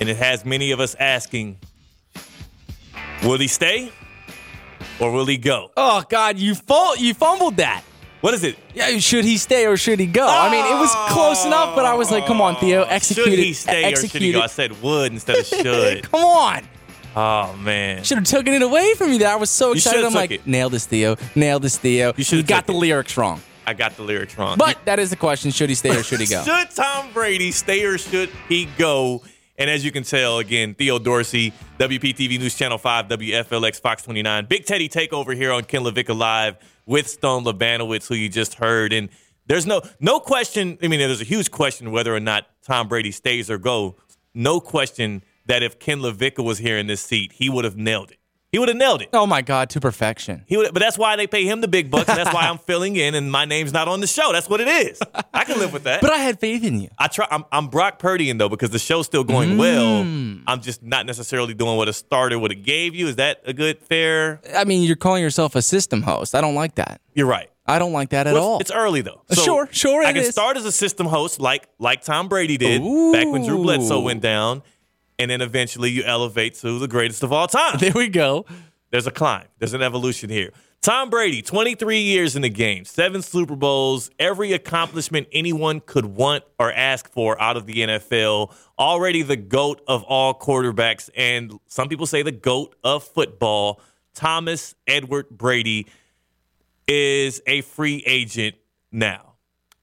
and it has many of us asking, will he stay or will he go? Oh God, you fum- you fumbled that. What is it? Yeah, should he stay or should he go? I mean, it was close enough, but I was like, come on, Theo, oh, execute Should it. he stay or should execute he go? it. I said would instead of should. come on. oh man. Should have taken it away from you there. I was so You excited. should've I'm took like, it. nail this, Theo. Nail this, Theo. You, should've got took the it. lyrics wrong. I got the lyrics wrong. But that is the question. Should he stay or should he go? Should Tom Brady stay or should he go? And as you can tell, again, Theo Dorsey, WPTV News Channel 5, WFLX Fox 29. Big Teddy takeover here on Ken LaVicka Live with Stone Labanowitz, who you just heard. And there's no no question. I mean, there's a huge question whether or not Tom Brady stays or go. No question that if Ken LaVicka was here in this seat, he would have nailed it. He would have nailed it. Oh my God, to perfection. He would, but that's why they pay him the big bucks, and that's why I'm filling in, and my name's not on the show. That's what it is. I can live with that. But I had faith in you. I try. I'm, I'm Brock Purdying though because the show's still going well. Mm. I'm just not necessarily doing what a starter would have gave you. Is that a good fair? I mean, you're calling yourself a system host. I don't like that. You're right. I don't like that at Well, all. It's early though. Uh, sure, sure I can is. start as a system host, like like Tom Brady did back when Drew Bledsoe went down, and then eventually you elevate to the greatest of all time. there we go. There's a climb. There's an evolution here. Tom Brady, 23 years in the game, seven Super Bowls, every accomplishment anyone could want or ask for out of the NFL. Already the GOAT of all quarterbacks, and some people say the GOAT of football. Thomas Edward Brady is a free agent now.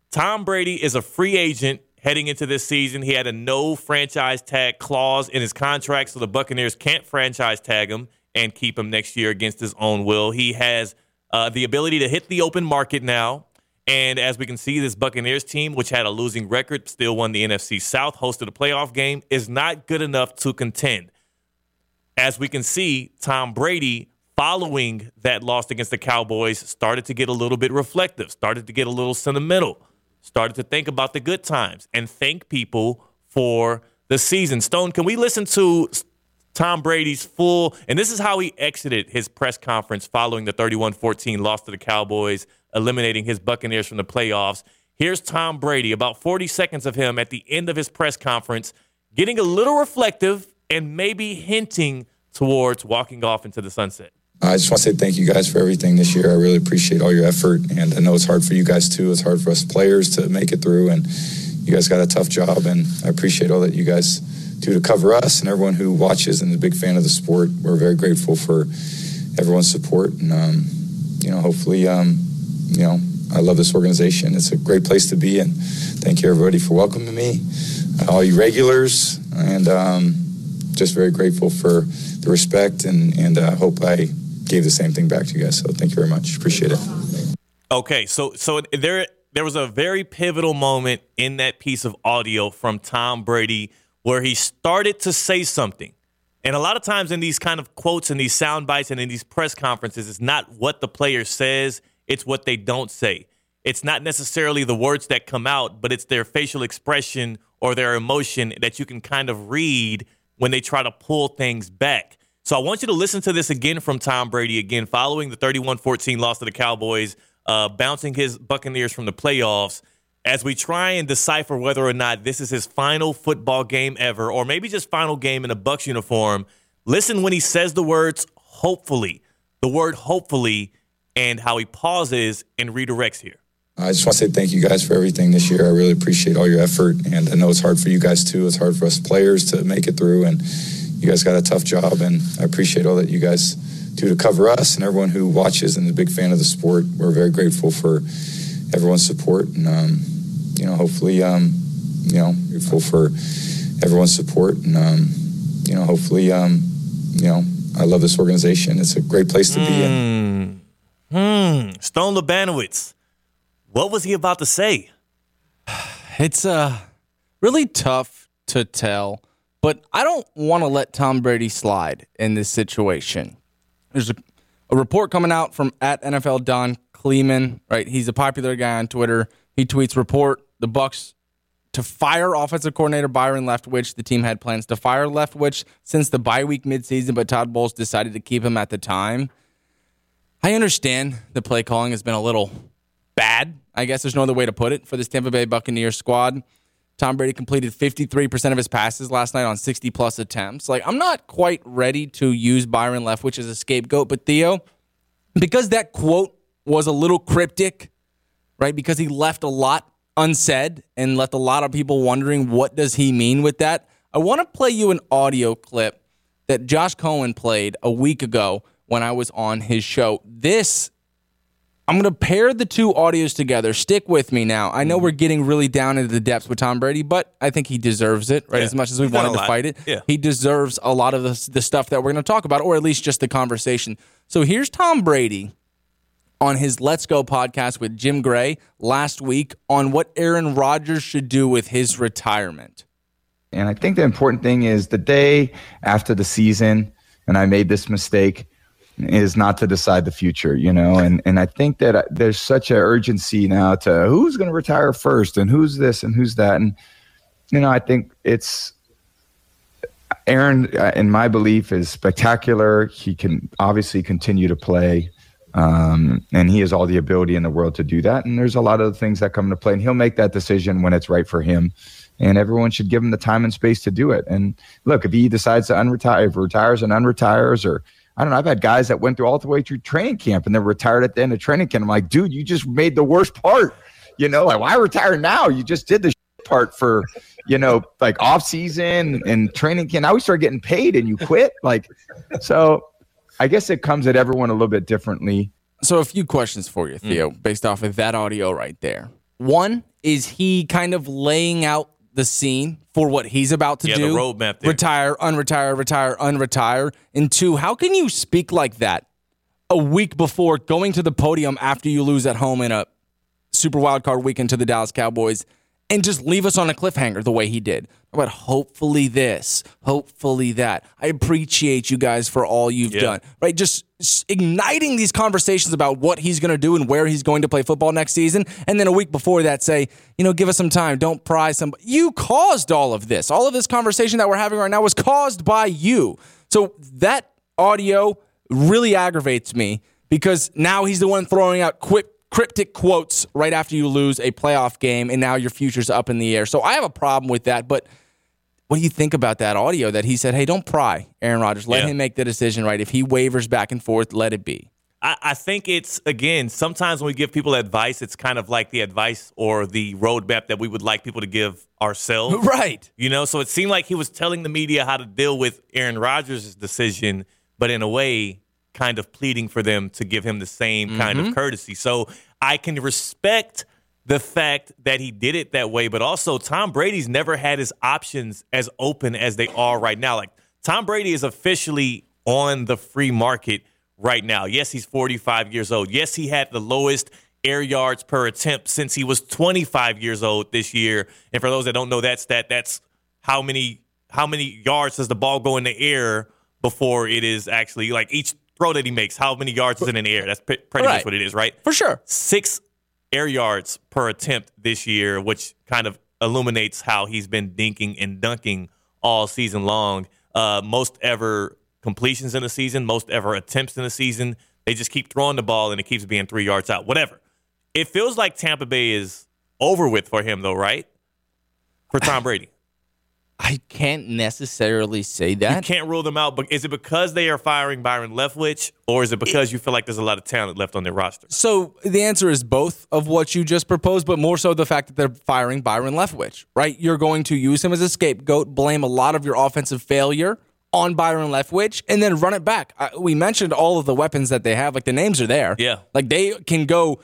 Tom Brady is a free agent heading into this season. He had a no franchise tag clause in his contract, so the Buccaneers can't franchise tag him and keep him next year against his own will. He has uh, the ability to hit the open market now. And as we can see, this Buccaneers team, which had a losing record, still won the NFC South, hosted a playoff game, is not good enough to contend. As we can see, Tom Brady, following that loss against the Cowboys, started to get a little bit reflective, started to get a little sentimental, started to think about the good times and thank people for the season. Stone, can we listen to Tom Brady's full, and this is how he exited his press conference following the 31 14 loss to the Cowboys, eliminating his Buccaneers from the playoffs. Here's Tom Brady, about 40 seconds of him at the end of his press conference, getting a little reflective and maybe hinting towards walking off into the sunset. I just want to say thank you guys for everything this year. I really appreciate all your effort, and I know it's hard for you guys too. It's hard for us players to make it through, and you guys got a tough job, and I appreciate all that you guys do to cover us and everyone who watches and is a big fan of the sport. We're very grateful for everyone's support, and um, you know, hopefully, um, you know, I love this organization. It's a great place to be, and thank you everybody for welcoming me, all you regulars, and um, just very grateful for the respect, and and I uh, hope I gave the same thing back to you guys. So thank you very much. Appreciate it. Okay, so so there there was a very pivotal moment in that piece of audio from Tom Brady where he started to say something. And a lot of times in these kind of quotes and these sound bites and in these press conferences, it's not what the player says, it's what they don't say. It's not necessarily the words that come out, but it's their facial expression or their emotion that you can kind of read when they try to pull things back. So I want you to listen to this again from Tom Brady again, following the 31 14 loss to the Cowboys, uh, bouncing his Buccaneers from the playoffs as we try and decipher whether or not this is his final football game ever, or maybe just final game in a Bucks uniform, listen when he says the words hopefully, the word hopefully, and how he pauses and redirects here. I just want to say thank you guys for everything this year. I really appreciate all your effort, and I know it's hard for you guys too. It's hard for us players to make it through, and you guys got a tough job, and I appreciate all that you guys do to cover us and everyone who watches and is a big fan of the sport. We're very grateful for everyone's support, and um, you know, hopefully, um, you know, grateful for everyone's support, and um, you know, hopefully, um, you know, I love this organization. It's a great place to mm. be in. Hmm. Stone Labanowitz, what was he about to say? It's uh really tough to tell, but I don't want to let Tom Brady slide in this situation. There's a, a report coming out from at NFL Dov Kleiman, right? He's a popular guy on Twitter. He tweets report the Bucks to fire offensive coordinator Byron Leftwich. The team had plans to fire Leftwich since the bye week midseason, but Todd Bowles decided to keep him at the time. I understand the play calling has been a little bad. I guess there's no other way to put it for this Tampa Bay Buccaneers squad. Tom Brady completed 53% of his passes last night on 60 plus attempts. Like, I'm not quite ready to use Byron Leftwich as a scapegoat, but Theo, because that quote was a little cryptic, right? Because he left a lot unsaid and left a lot of people wondering what does he mean with that. I want to play you an audio clip that Josh Cohen played a week ago when I was on his show. This I'm going to pair the two audios together. Stick with me now. I know mm-hmm. we're getting really down into the depths with Tom Brady, but I think he deserves it, right? Yeah. As much as we wanted to fight it, yeah. he deserves a lot of the, the stuff that we're going to talk about, or at least just the conversation. So here's Tom Brady on his Let's Go podcast with Jim Gray last week on what Aaron Rodgers should do with his retirement. And I think the important thing is the day after the season, and I made this mistake, is not to decide the future, you know. And and I think that uh, there's such an urgency now to who's going to retire first and who's this and who's that. And you know, I think it's Aaron, uh, in my belief, is spectacular. He can obviously continue to play. Um, and he has all the ability in the world to do that. And there's a lot of things that come into play, and he'll make that decision when it's right for him. And everyone should give him the time and space to do it. And look, if he decides to unretire, if he retires and unretires, or I don't know, I've had guys that went through all the way through training camp and then retired at the end of training camp. I'm like, dude, you just made the worst part. You know, like why retire now? You just did the part for, you know, like off season and training camp. Now we start getting paid and you quit. Like, so I guess it comes at everyone a little bit differently. So, a few questions for you, Theo, mm. based off of that audio right there. One is he kind of laying out the scene for what he's about to Yeah, the do. roadmap there. Retire, unretire, retire, unretire. And two, how can you speak like that a week before going to the podium after you lose at home in a Super Wild Card weekend to the Dallas Cowboys and just leave us on a cliffhanger the way he did? But hopefully this, hopefully that. I appreciate you guys for all you've Yeah. done. Right? Just igniting these conversations about what he's going to do and where he's going to play football next season. And then a week before that, say, you know, give us some time. Don't pry some. You caused all of this. All of this conversation that we're having right now was caused by you. So that audio really aggravates me because now he's the one throwing out quip, cryptic quotes right after you lose a playoff game and now your future's up in the air. So I have a problem with that. But what do you think about that audio that he said, hey, don't pry, Aaron Rodgers? Let Yeah. him make the decision, right? If he wavers back and forth, let it be. I, I think it's again sometimes when we give people advice, it's kind of like the advice or the roadmap that we would like people to give ourselves. Right. You know, so it seemed like he was telling the media how to deal with Aaron Rodgers' decision, but in a way, kind of pleading for them to give him the same kind of mm-hmm. courtesy. So I can respect the fact that he did it that way, but also Tom Brady's never had his options as open as they are right now. Like Tom Brady is officially on the free market right now. Yes, he's 45 years old. Yes, he had the lowest air yards per attempt since he was 25 years old this year. And for those that don't know that stat, that's how many how many yards does the ball go in the air before it is actually like each throw that he makes, how many yards is in the air? That's pre- pretty Right. much what it is, right? For sure. Six air yards per attempt this year, which kind of illuminates how he's been dinking and dunking all season long. Uh, most ever completions in the season, most ever attempts in the season. They just keep throwing the ball and it keeps being three yards out. Whatever. It feels like Tampa Bay is over with for him, though, right? For Tom Brady. I can't necessarily say that. You can't rule them out, but is it because they are firing Byron Leftwich, or is it because you feel like there's a lot of talent left on their roster? So the answer is both of what you just proposed, but more so the fact that they're firing Byron Leftwich, right? You're going to use him as a scapegoat, blame a lot of your offensive failure on Byron Leftwich, and then run it back. We mentioned all of the weapons that they have, like the names are there. Yeah. Like they can go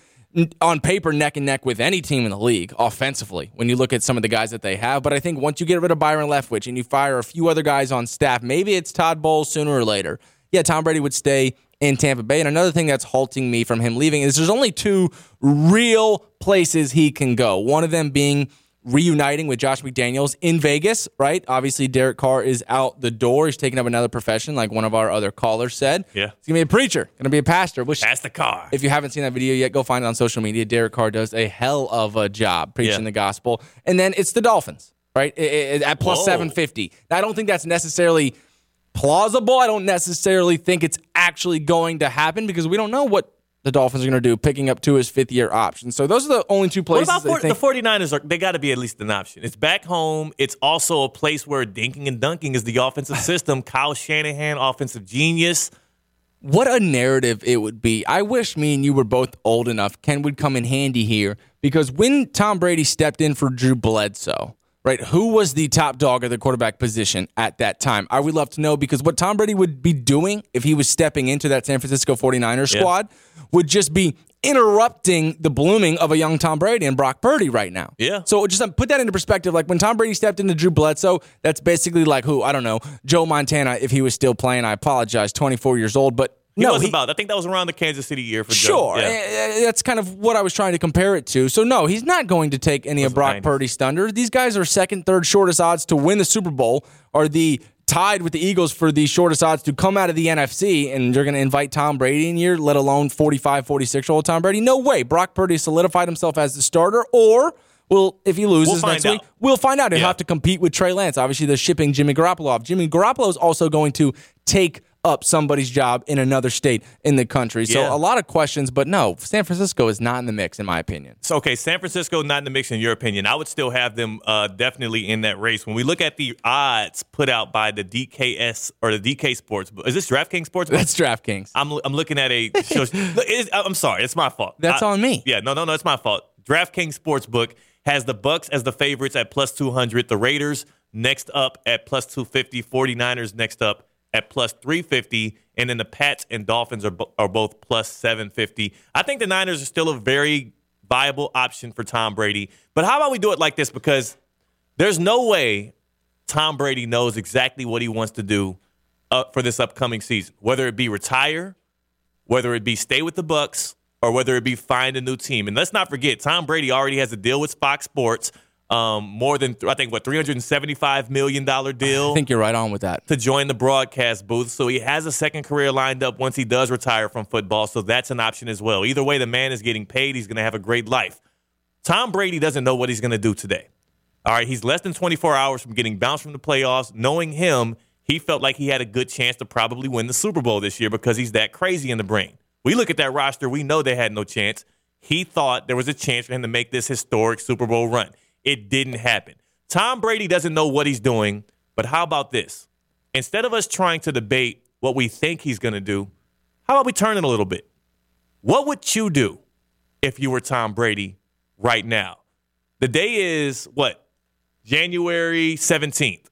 on paper neck and neck with any team in the league offensively when you look at some of the guys that they have. But I think once you get rid of Byron Leftwich and you fire a few other guys on staff, maybe it's Todd Bowles sooner or later. Yeah, Tom Brady would stay in Tampa Bay. And another thing that's halting me from him leaving is there's only two real places he can go. One of them being reuniting with Josh McDaniels in Vegas, right? Obviously, Derek Carr is out the door. He's taking up another profession, like one of our other callers said. Yeah. He's gonna be a preacher, gonna be a pastor. Which That's the car. if you haven't seen that video yet, go find it on social media. Derek Carr does a hell of a job preaching Yeah. the gospel. And then it's the Dolphins, right? I- I- at plus Whoa. 750. Now, I don't think that's necessarily plausible. I don't necessarily think it's actually going to happen because we don't know what the Dolphins are going to do, picking up to his fifth year option. So those are the only two What places about I for, think. the 49ers? Are, they got to be at least an option. It's back home. It's also a place where dinking and dunking is the offensive system. Kyle Shanahan, offensive genius. what a narrative it would be. I wish me and you were both old enough. Ken would come in handy here because when Tom Brady stepped in for Drew Bledsoe, right, who was the top dog at the quarterback position at that time? I would love to know because what Tom Brady would be doing if he was stepping into that San Francisco 49ers Yeah. squad would just be interrupting the blooming of a young Tom Brady and Brock Purdy right now. Yeah. So just um, put that into perspective. Like when Tom Brady stepped into Drew Bledsoe, that's basically like who? I don't know. Joe Montana, if he was still playing, I apologize, 24 years old. But He no, was he- about. I think that was around the Kansas City year for Joe. Sure, Yeah. That's kind of what I was trying to compare it to. So no, he's not going to take any of Brock 90s. Purdy's thunder. These guys are second, third shortest odds to win the Super Bowl, are the tied with the Eagles for the shortest odds to come out of the NFC, and you're going to invite Tom Brady in here, let alone 45, 46 year old Tom Brady. No way. Brock Purdy solidified himself as the starter, or. Well, if he loses We'll next find week, we'll find out. He'll Yeah. have to compete with Trey Lance. Obviously, they're shipping Jimmy Garoppolo off. Jimmy Garoppolo is also going to take up somebody's job in another state in the country. So Yeah. a lot of questions, but no, San Francisco is not in the mix, in my opinion. So, okay, San Francisco not in the mix in your opinion. I would still have them uh, definitely in that race. When we look at the odds put out by the DKS or the DK Sports, is this DraftKings Sports? That's DraftKings. I'm I'm looking at a. I'm sorry, it's my fault. That's I- on me. Yeah, no, no, no, it's my fault. DraftKings Sportsbook has the Bucks as the favorites at plus 200. The Raiders next up at plus 250. 49ers next up at plus 350. And then the Pats and Dolphins are, bo- are both plus 750. I think the Niners are still a very viable option for Tom Brady. But how about we do it like this? Because there's no way Tom Brady knows exactly what he wants to do uh, for this upcoming season, whether it be retire, whether it be stay with the Bucks, or whether it be find a new team. And let's not forget, Tom Brady already has a deal with Fox Sports, um, more than I think what three hundred and seventy-five million dollar deal. I think you're right on with that. To join the broadcast booth, so he has a second career lined up once he does retire from football. So that's an option as well. Either way, the man is getting paid. He's going to have a great life. Tom Brady doesn't know what he's going to do today. All right, he's less than 24 hours from getting bounced from the playoffs. Knowing him, he felt like he had a good chance to probably win the Super Bowl this year because he's that crazy in the brain. We look at that roster, we know they had no chance. He thought there was a chance for him to make this historic Super Bowl run. It didn't happen. Tom Brady doesn't know what he's doing, but how about this? Instead of us trying to debate what we think he's going to do, how about we turn it a little bit? What would you do if you were Tom Brady right now? The day is what? January 17th.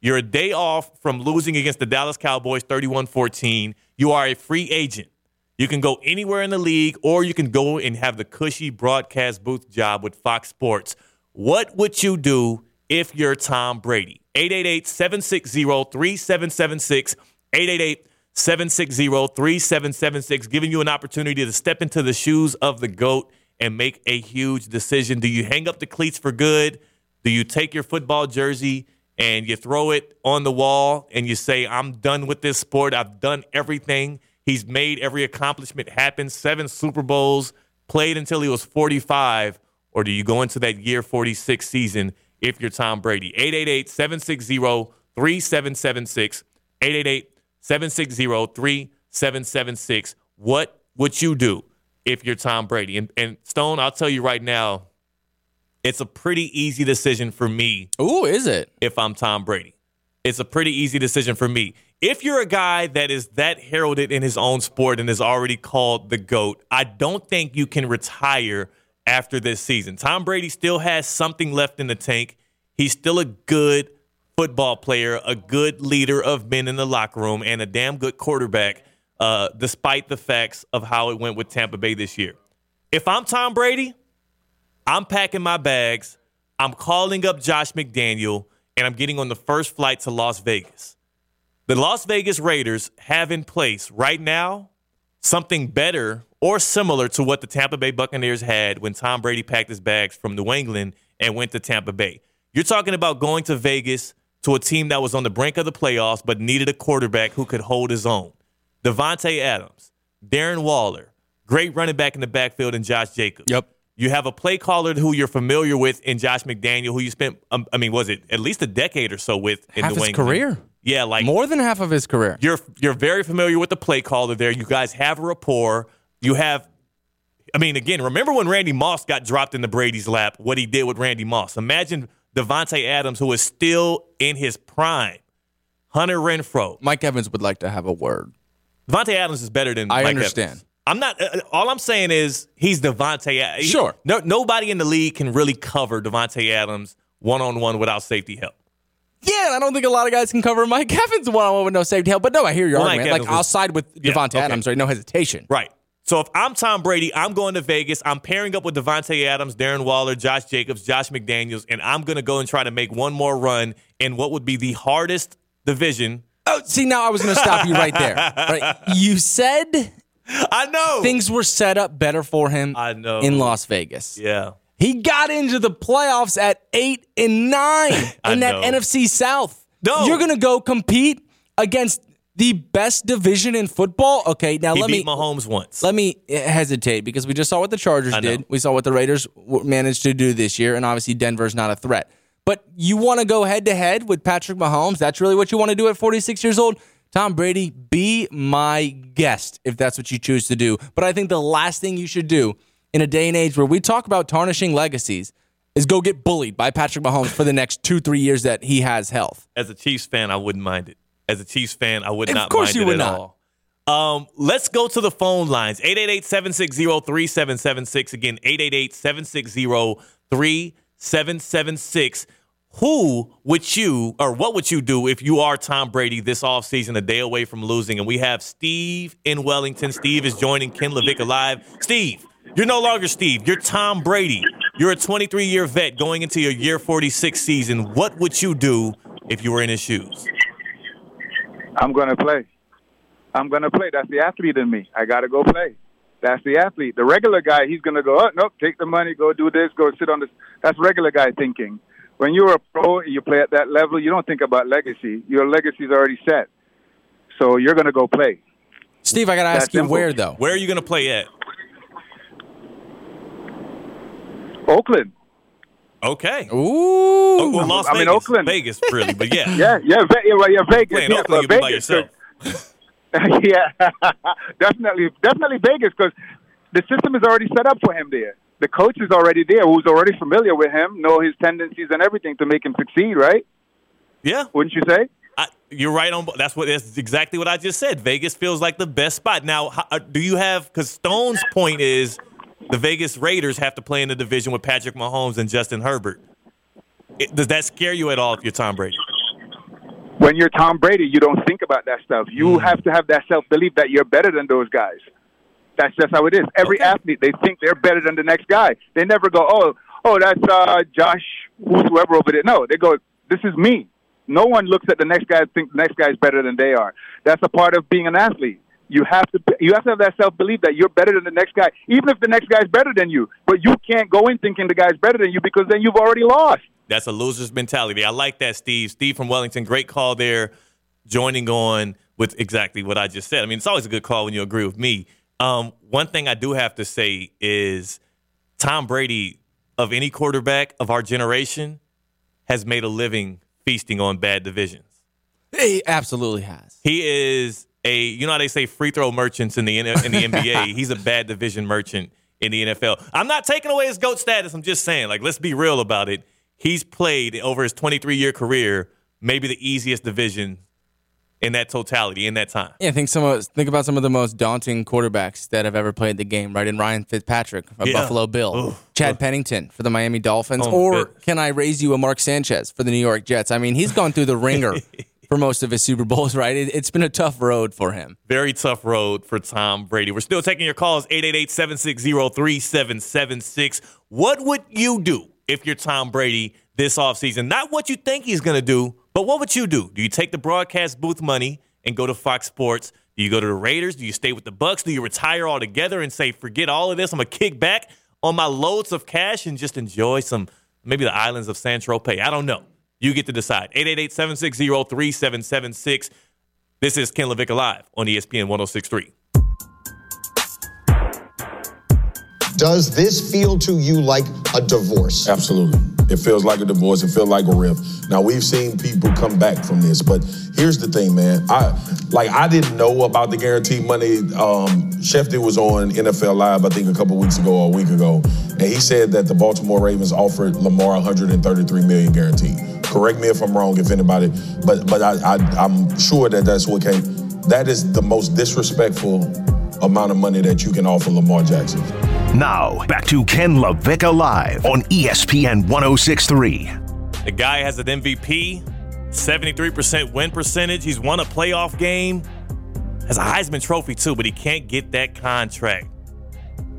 You're a day off from losing against the Dallas Cowboys 31 14. You are a free agent. You can go anywhere in the league, or you can go and have the cushy broadcast booth job with Fox Sports. What would you do if you're Tom Brady? 888 760 3776. 888 760 3776, giving you an opportunity to step into the shoes of the GOAT and make a huge decision. Do you hang up the cleats for good? Do you take your football jersey and you throw it on the wall and you say, I'm done with this sport? I've done everything. He's made every accomplishment happen. Seven Super Bowls, played until he was 45. Or do you go into that year 46 season if you're Tom Brady? 888 760 3776. 888 760 3776. What would you do if you're Tom Brady? And, and Stone, I'll tell you right now, it's a pretty easy decision for me. Ooh, is it? If I'm Tom Brady, it's a pretty easy decision for me. If you're a guy that is that heralded in his own sport and is already called the GOAT, I don't think you can retire after this season. Tom Brady still has something left in the tank. He's still a good football player, a good leader of men in the locker room, and a damn good quarterback, uh, despite the facts of how it went with Tampa Bay this year. If I'm Tom Brady, I'm packing my bags. I'm calling up Josh McDaniel, and I'm getting on the first flight to Las Vegas. The Las Vegas Raiders have in place right now something better or similar to what the Tampa Bay Buccaneers had when Tom Brady packed his bags from New England and went to Tampa Bay. You're talking about going to Vegas to a team that was on the brink of the playoffs but needed a quarterback who could hold his own. Davante Adams, Darren Waller, great running back in the backfield, and Josh Jacobs. Yep. You have a play caller who you're familiar with in Josh McDaniel, who you spent, um, I mean, was it at least a decade or so with in half New his England? career. Yeah, like more than half of his career. You're you're very familiar with the play caller there. You guys have a rapport. You have, I mean, again, remember when Randy Moss got dropped into Brady's lap? What he did with Randy Moss. Imagine Davante Adams, who is still in his prime. Hunter Renfrow. Mike Evans would like to have a word. Davante Adams is better than I Mike understand. Evans. I'm not. Uh, all I'm saying is he's Davante. He, Sure. No, nobody in the league can really cover Davante Adams one on one without safety help. Yeah, I don't think a lot of guys can cover Mike Evans one on one with no safety help. But no, I hear your Well, Mike argument. Like Evans was- I'll side with Yeah, Davante okay. Adams, right? No hesitation. Right. So if I'm Tom Brady, I'm going to Vegas. I'm pairing up with Davante Adams, Darren Waller, Josh Jacobs, Josh McDaniels, and I'm going to go and try to make one more run in what would be the hardest division. Oh, see, now I was going to stop you right there. Right? You said I know things were set up better for him I know. in Las Vegas. Yeah. He got into the playoffs at eight and nine in that know. NFC South. No. You're going to go compete against the best division in football? Okay, now He let beat me Mahomes once. let me eh, hesitate because we just saw what the Chargers did. We saw what the Raiders managed to do this year, and obviously Denver's not a threat. But you want to go head to head with Patrick Mahomes? That's really what you want to do at 46 years old? Tom Brady, be my guest if that's what you choose to do. But I think the last thing you should do in a day and age where we talk about tarnishing legacies is go get bullied by Patrick Mahomes for the next two, three years that he has health. As a Chiefs fan, I wouldn't mind it. As a Chiefs fan, I would not. Of not course mind you it would at not. all. Um, let's go to the phone lines. 888-760-3776. Again, 888-760-3776. Who would you or what would you do if you are Tom Brady this offseason, a day away from losing? And we have Steve in Wellington. Steve is joining Ken LaVicka live. Steve, You're no longer Steve. You're Tom Brady. You're a 23 year vet going into your year 46 season. What would you do if you were in his shoes? I'm going to play. I'm going to play. That's the athlete in me. I got to go play. That's the athlete. The regular guy, he's going to go, oh, nope, take the money, go do this, go sit on this. That's regular guy thinking. When you're a pro, you play at that level, you don't think about legacy. Your legacy is already set. So you're going to go play. Steve, I got to ask That's you simple. where, though? Where are you going to play at? Oakland. Okay. Ooh. Oh, well, Las I mean, Vegas. Oakland. Vegas, really, but yeah. Yeah, yeah, Ve- yeah, well, yeah Vegas. Playing yeah, Oakland, you'll be by Vegas, yourself. yeah, definitely, definitely Vegas because the system is already set up for him there. The coach is already there, who's already familiar with him, know his tendencies and everything to make him succeed. Right? Yeah. Wouldn't you say? I, you're right on. That's what. That's exactly what I just said. Vegas feels like the best spot. Now, how, uh, do you have? Because Stone's point is the Vegas Raiders have to play in the division with Patrick Mahomes and Justin Herbert. It, does that scare you at all if you're Tom Brady? When you're Tom Brady, you don't think about that stuff. You have to have that self belief that you're better than those guys. That's just how it is. Every Okay. athlete, they think they're better than the next guy. They never go, oh, oh, that's uh, Josh, whoever over there. No, they go, this is me. No one looks at the next guy and think the next guy's better than they are. That's a part of being an athlete. You have to you have to have that self belief that you're better than the next guy, even if the next guy's better than you. But you can't go in thinking the guy's better than you because then you've already lost. That's a loser's mentality. I like that, Steve. Steve from Wellington, great call there, joining on with exactly what I just said. I mean, it's always a good call when you agree with me. Um, one thing I do have to say is Tom Brady, of any quarterback of our generation, has made a living feasting on bad divisions. He absolutely has. He is a, you know how they say free throw merchants in the in the NBA. He's a bad division merchant in the NFL. I'm not taking away his goat status. I'm just saying, like, let's be real about it. He's played over his 23 year career, maybe the easiest division in that totality in that time. Yeah, think some of, think about some of the most daunting quarterbacks that have ever played the game, right? In Ryan Fitzpatrick of Yeah. Buffalo Bill. Chad Pennington for the Miami Dolphins, Oh, or can I raise you a Mark Sanchez for the New York Jets? I mean, he's gone through the ringer for most of his Super Bowls, right? It, it's been a tough road for him. Very tough road for Tom Brady. We're still taking your calls 888-760-3776. What would you do if you're Tom Brady this offseason? Not what you think he's going to do, but what would you do? Do you take the broadcast booth money and go to Fox Sports? Do you go to the Raiders? Do you stay with the Bucs? Do you retire altogether and say, "Forget all of this. I'm going to kick back on my loads of cash and just enjoy some maybe the islands of San Tropez." I don't know. You get to decide. 888-760-3776. This is Ken LaVicka Live on ESPN 1063. Does this feel to you like a divorce? Absolutely. It feels like a divorce. It feels like a rift. Now we've seen people come back from this, but here's the thing, man. I like I didn't know about the guaranteed money. Um, Schefter was on NFL Live, I think, a couple weeks ago or a week ago, and he said that the Baltimore Ravens offered Lamar 133 million guaranteed. Correct me if I'm wrong, if anybody, but but I, I I'm sure that that's what came. That is the most disrespectful amount of money that you can offer Lamar Jackson. Now, back to Ken LaVicka Live on ESPN 1063. The guy has an MVP, 73% win percentage. He's won a playoff game, has a Heisman Trophy too, but he can't get that contract.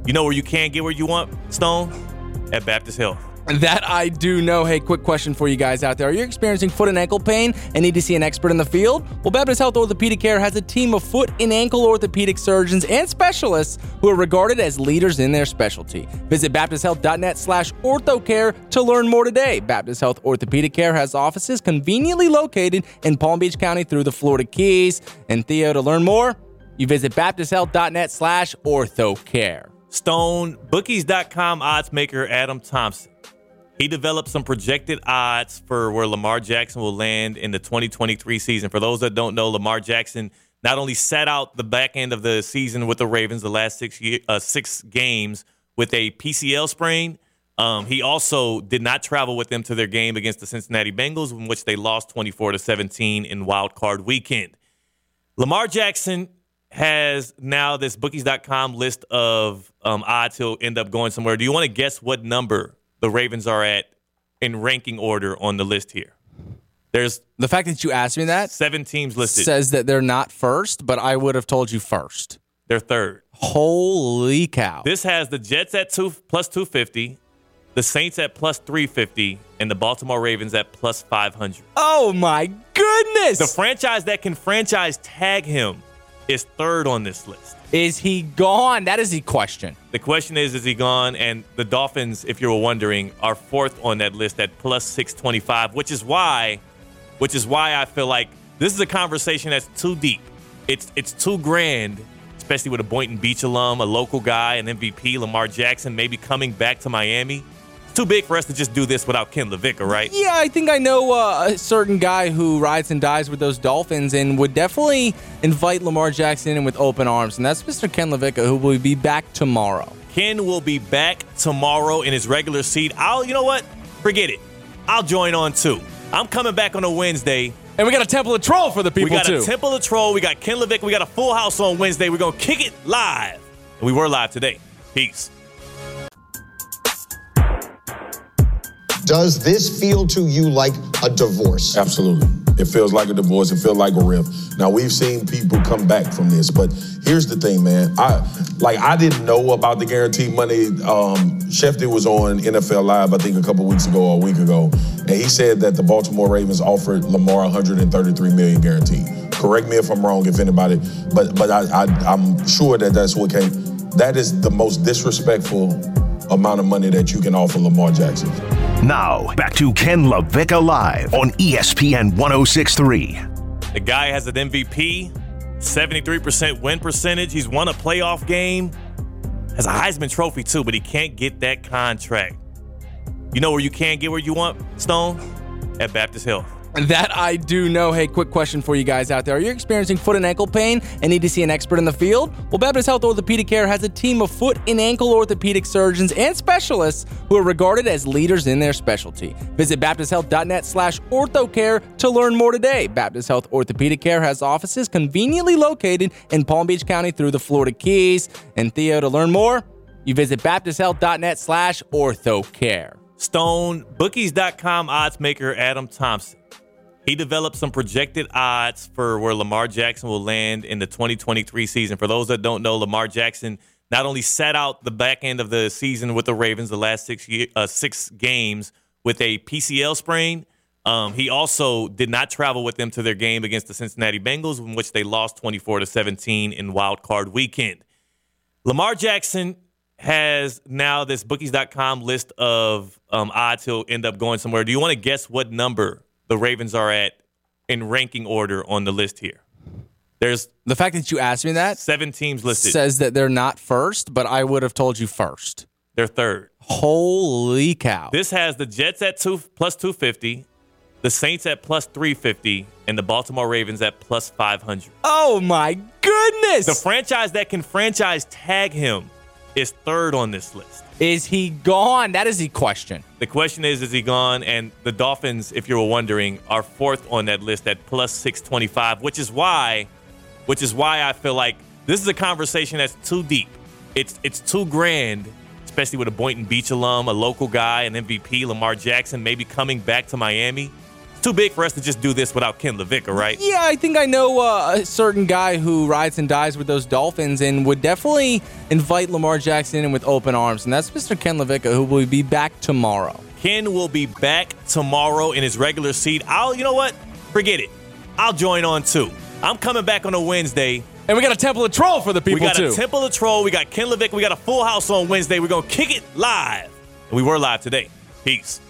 You know where you can't get where you want, Stone? At Baptist Health. That I do know. Hey, quick question for you guys out there. Are you experiencing foot and ankle pain and need to see an expert in the field? Well, Baptist Health Orthopedic Care has a team of foot and ankle orthopedic surgeons and specialists who are regarded as leaders in their specialty. Visit baptisthealth.net slash orthocare to learn more today. Baptist Health Orthopedic Care has offices conveniently located in Palm Beach County through the Florida Keys. And Theo, to learn more, you visit baptisthealth.net slash orthocare. Stone, bookies.com odds maker Adam Thompson. He developed some projected odds for where Lamar Jackson will land in the 2023 season. For those that don't know, Lamar Jackson not only sat out the back end of the season with the Ravens the last six year, uh, six games with a PCL sprain. Um, he also did not travel with them to their game against the Cincinnati Bengals, in which they lost 24 to 17 in Wild Card Weekend. Lamar Jackson has now this bookies.com list of um, odds he'll end up going somewhere. Do you want to guess what number the Ravens are at in ranking order on the list here? There's The fact that you asked me that seven teams listed. says that they're not first, but I would have told you first. They're third. Holy cow. This has the Jets at two plus 250, the Saints at plus 350, and the Baltimore Ravens at plus 500. oh my goodness. The franchise that can franchise tag him is third on this list. is he gone? That is the question. The question is, is he gone? And the Dolphins, if you were wondering, are fourth on that list at plus 625, which is why, which is why I feel like this is a conversation that's too deep. It's it's too grand, especially with a Boynton Beach alum, a local guy, an MVP, Lamar Jackson, maybe coming back to Miami. Too big for us to just do this without Ken LaVicka, right? Yeah, I think I know uh, a certain guy who rides and dies with those Dolphins and would definitely invite Lamar Jackson in with open arms. And that's Mr. Ken LaVicka, who will be back tomorrow. Ken will be back tomorrow in his regular seat. I'll, you know what? Forget it. I'll join on too. I'm coming back on a Wednesday. And we got a Temple of Troll for the people, we got too. a Temple of Troll. We got Ken Levick. We got a full house on Wednesday. We're going to kick it live. And we were live today. Peace. Does this feel to you like a divorce? Absolutely. It feels like a divorce. It feels like a rift. Now we've seen people come back from this, but here's the thing, man. I like I didn't know about the guaranteed money. Um, Schefter was on NFL Live, I think, a couple weeks ago or a week ago, and he said that the Baltimore Ravens offered Lamar 133 million guaranteed. Correct me if I'm wrong, if anybody, but but I, I I'm sure that that's what came. That is the most disrespectful amount of money that you can offer Lamar Jackson. Now, back to Ken LaVicka Live on ESPN 1063. The guy has an MVP, 73% win percentage. He's won a playoff game, has a Heisman Trophy too, but he can't get that contract. You know where you can get where you want, Stone? At Baptist Health. That I do know. Hey, quick question for you guys out there. Are you experiencing foot and ankle pain and need to see an expert in the field? Well, Baptist Health Orthopedic Care has a team of foot and ankle orthopedic surgeons and specialists who are regarded as leaders in their specialty. Visit baptisthealth.net slash orthocare to learn more today. Baptist Health Orthopedic Care has offices conveniently located in Palm Beach County through the Florida Keys. And Theo, to learn more, you visit baptisthealth.net slash orthocare. Stone, bookies.com odds maker Adam Thompson. He developed some projected odds for where Lamar Jackson will land in the 2023 season. For those that don't know, Lamar Jackson not only sat out the back end of the season with the Ravens the last six year, uh, six games with a PCL sprain. Um, he also did not travel with them to their game against the Cincinnati Bengals, in which they lost 24 to 17 in Wild Card Weekend. Lamar Jackson has now this bookies.com list of um, odds he'll end up going somewhere. Do you want to guess what number the Ravens are at in ranking order on the list here? There's The fact that you asked me that seven teams listed. says that they're not first, but I would have told you first. They're third. Holy cow. This has the Jets at two plus 250, the Saints at plus 350, and the Baltimore Ravens at plus 500. oh my goodness. The franchise that can franchise tag him is third on this list. Is he gone? That is the question. The question is, is he gone? And the Dolphins, if you were wondering, are fourth on that list at plus 625, which is why, which is why I feel like this is a conversation that's too deep. It's it's too grand, especially with a Boynton Beach alum, a local guy, an MVP, Lamar Jackson, maybe coming back to Miami. Too big for us to just do this without Ken LaVicka, right? Yeah, I think I know uh, a certain guy who rides and dies with those Dolphins and would definitely invite Lamar Jackson in with open arms. And that's Mr. Ken LaVicka, who will be back tomorrow. Ken will be back tomorrow in his regular seat. I'll, you know what? Forget it. I'll join on too. I'm coming back on a Wednesday. And we got a Temple of Troll for the people, we got too. a Temple of Troll. We got Ken Levick. We got a full house on Wednesday. We're going to kick it live. And we were live today. Peace.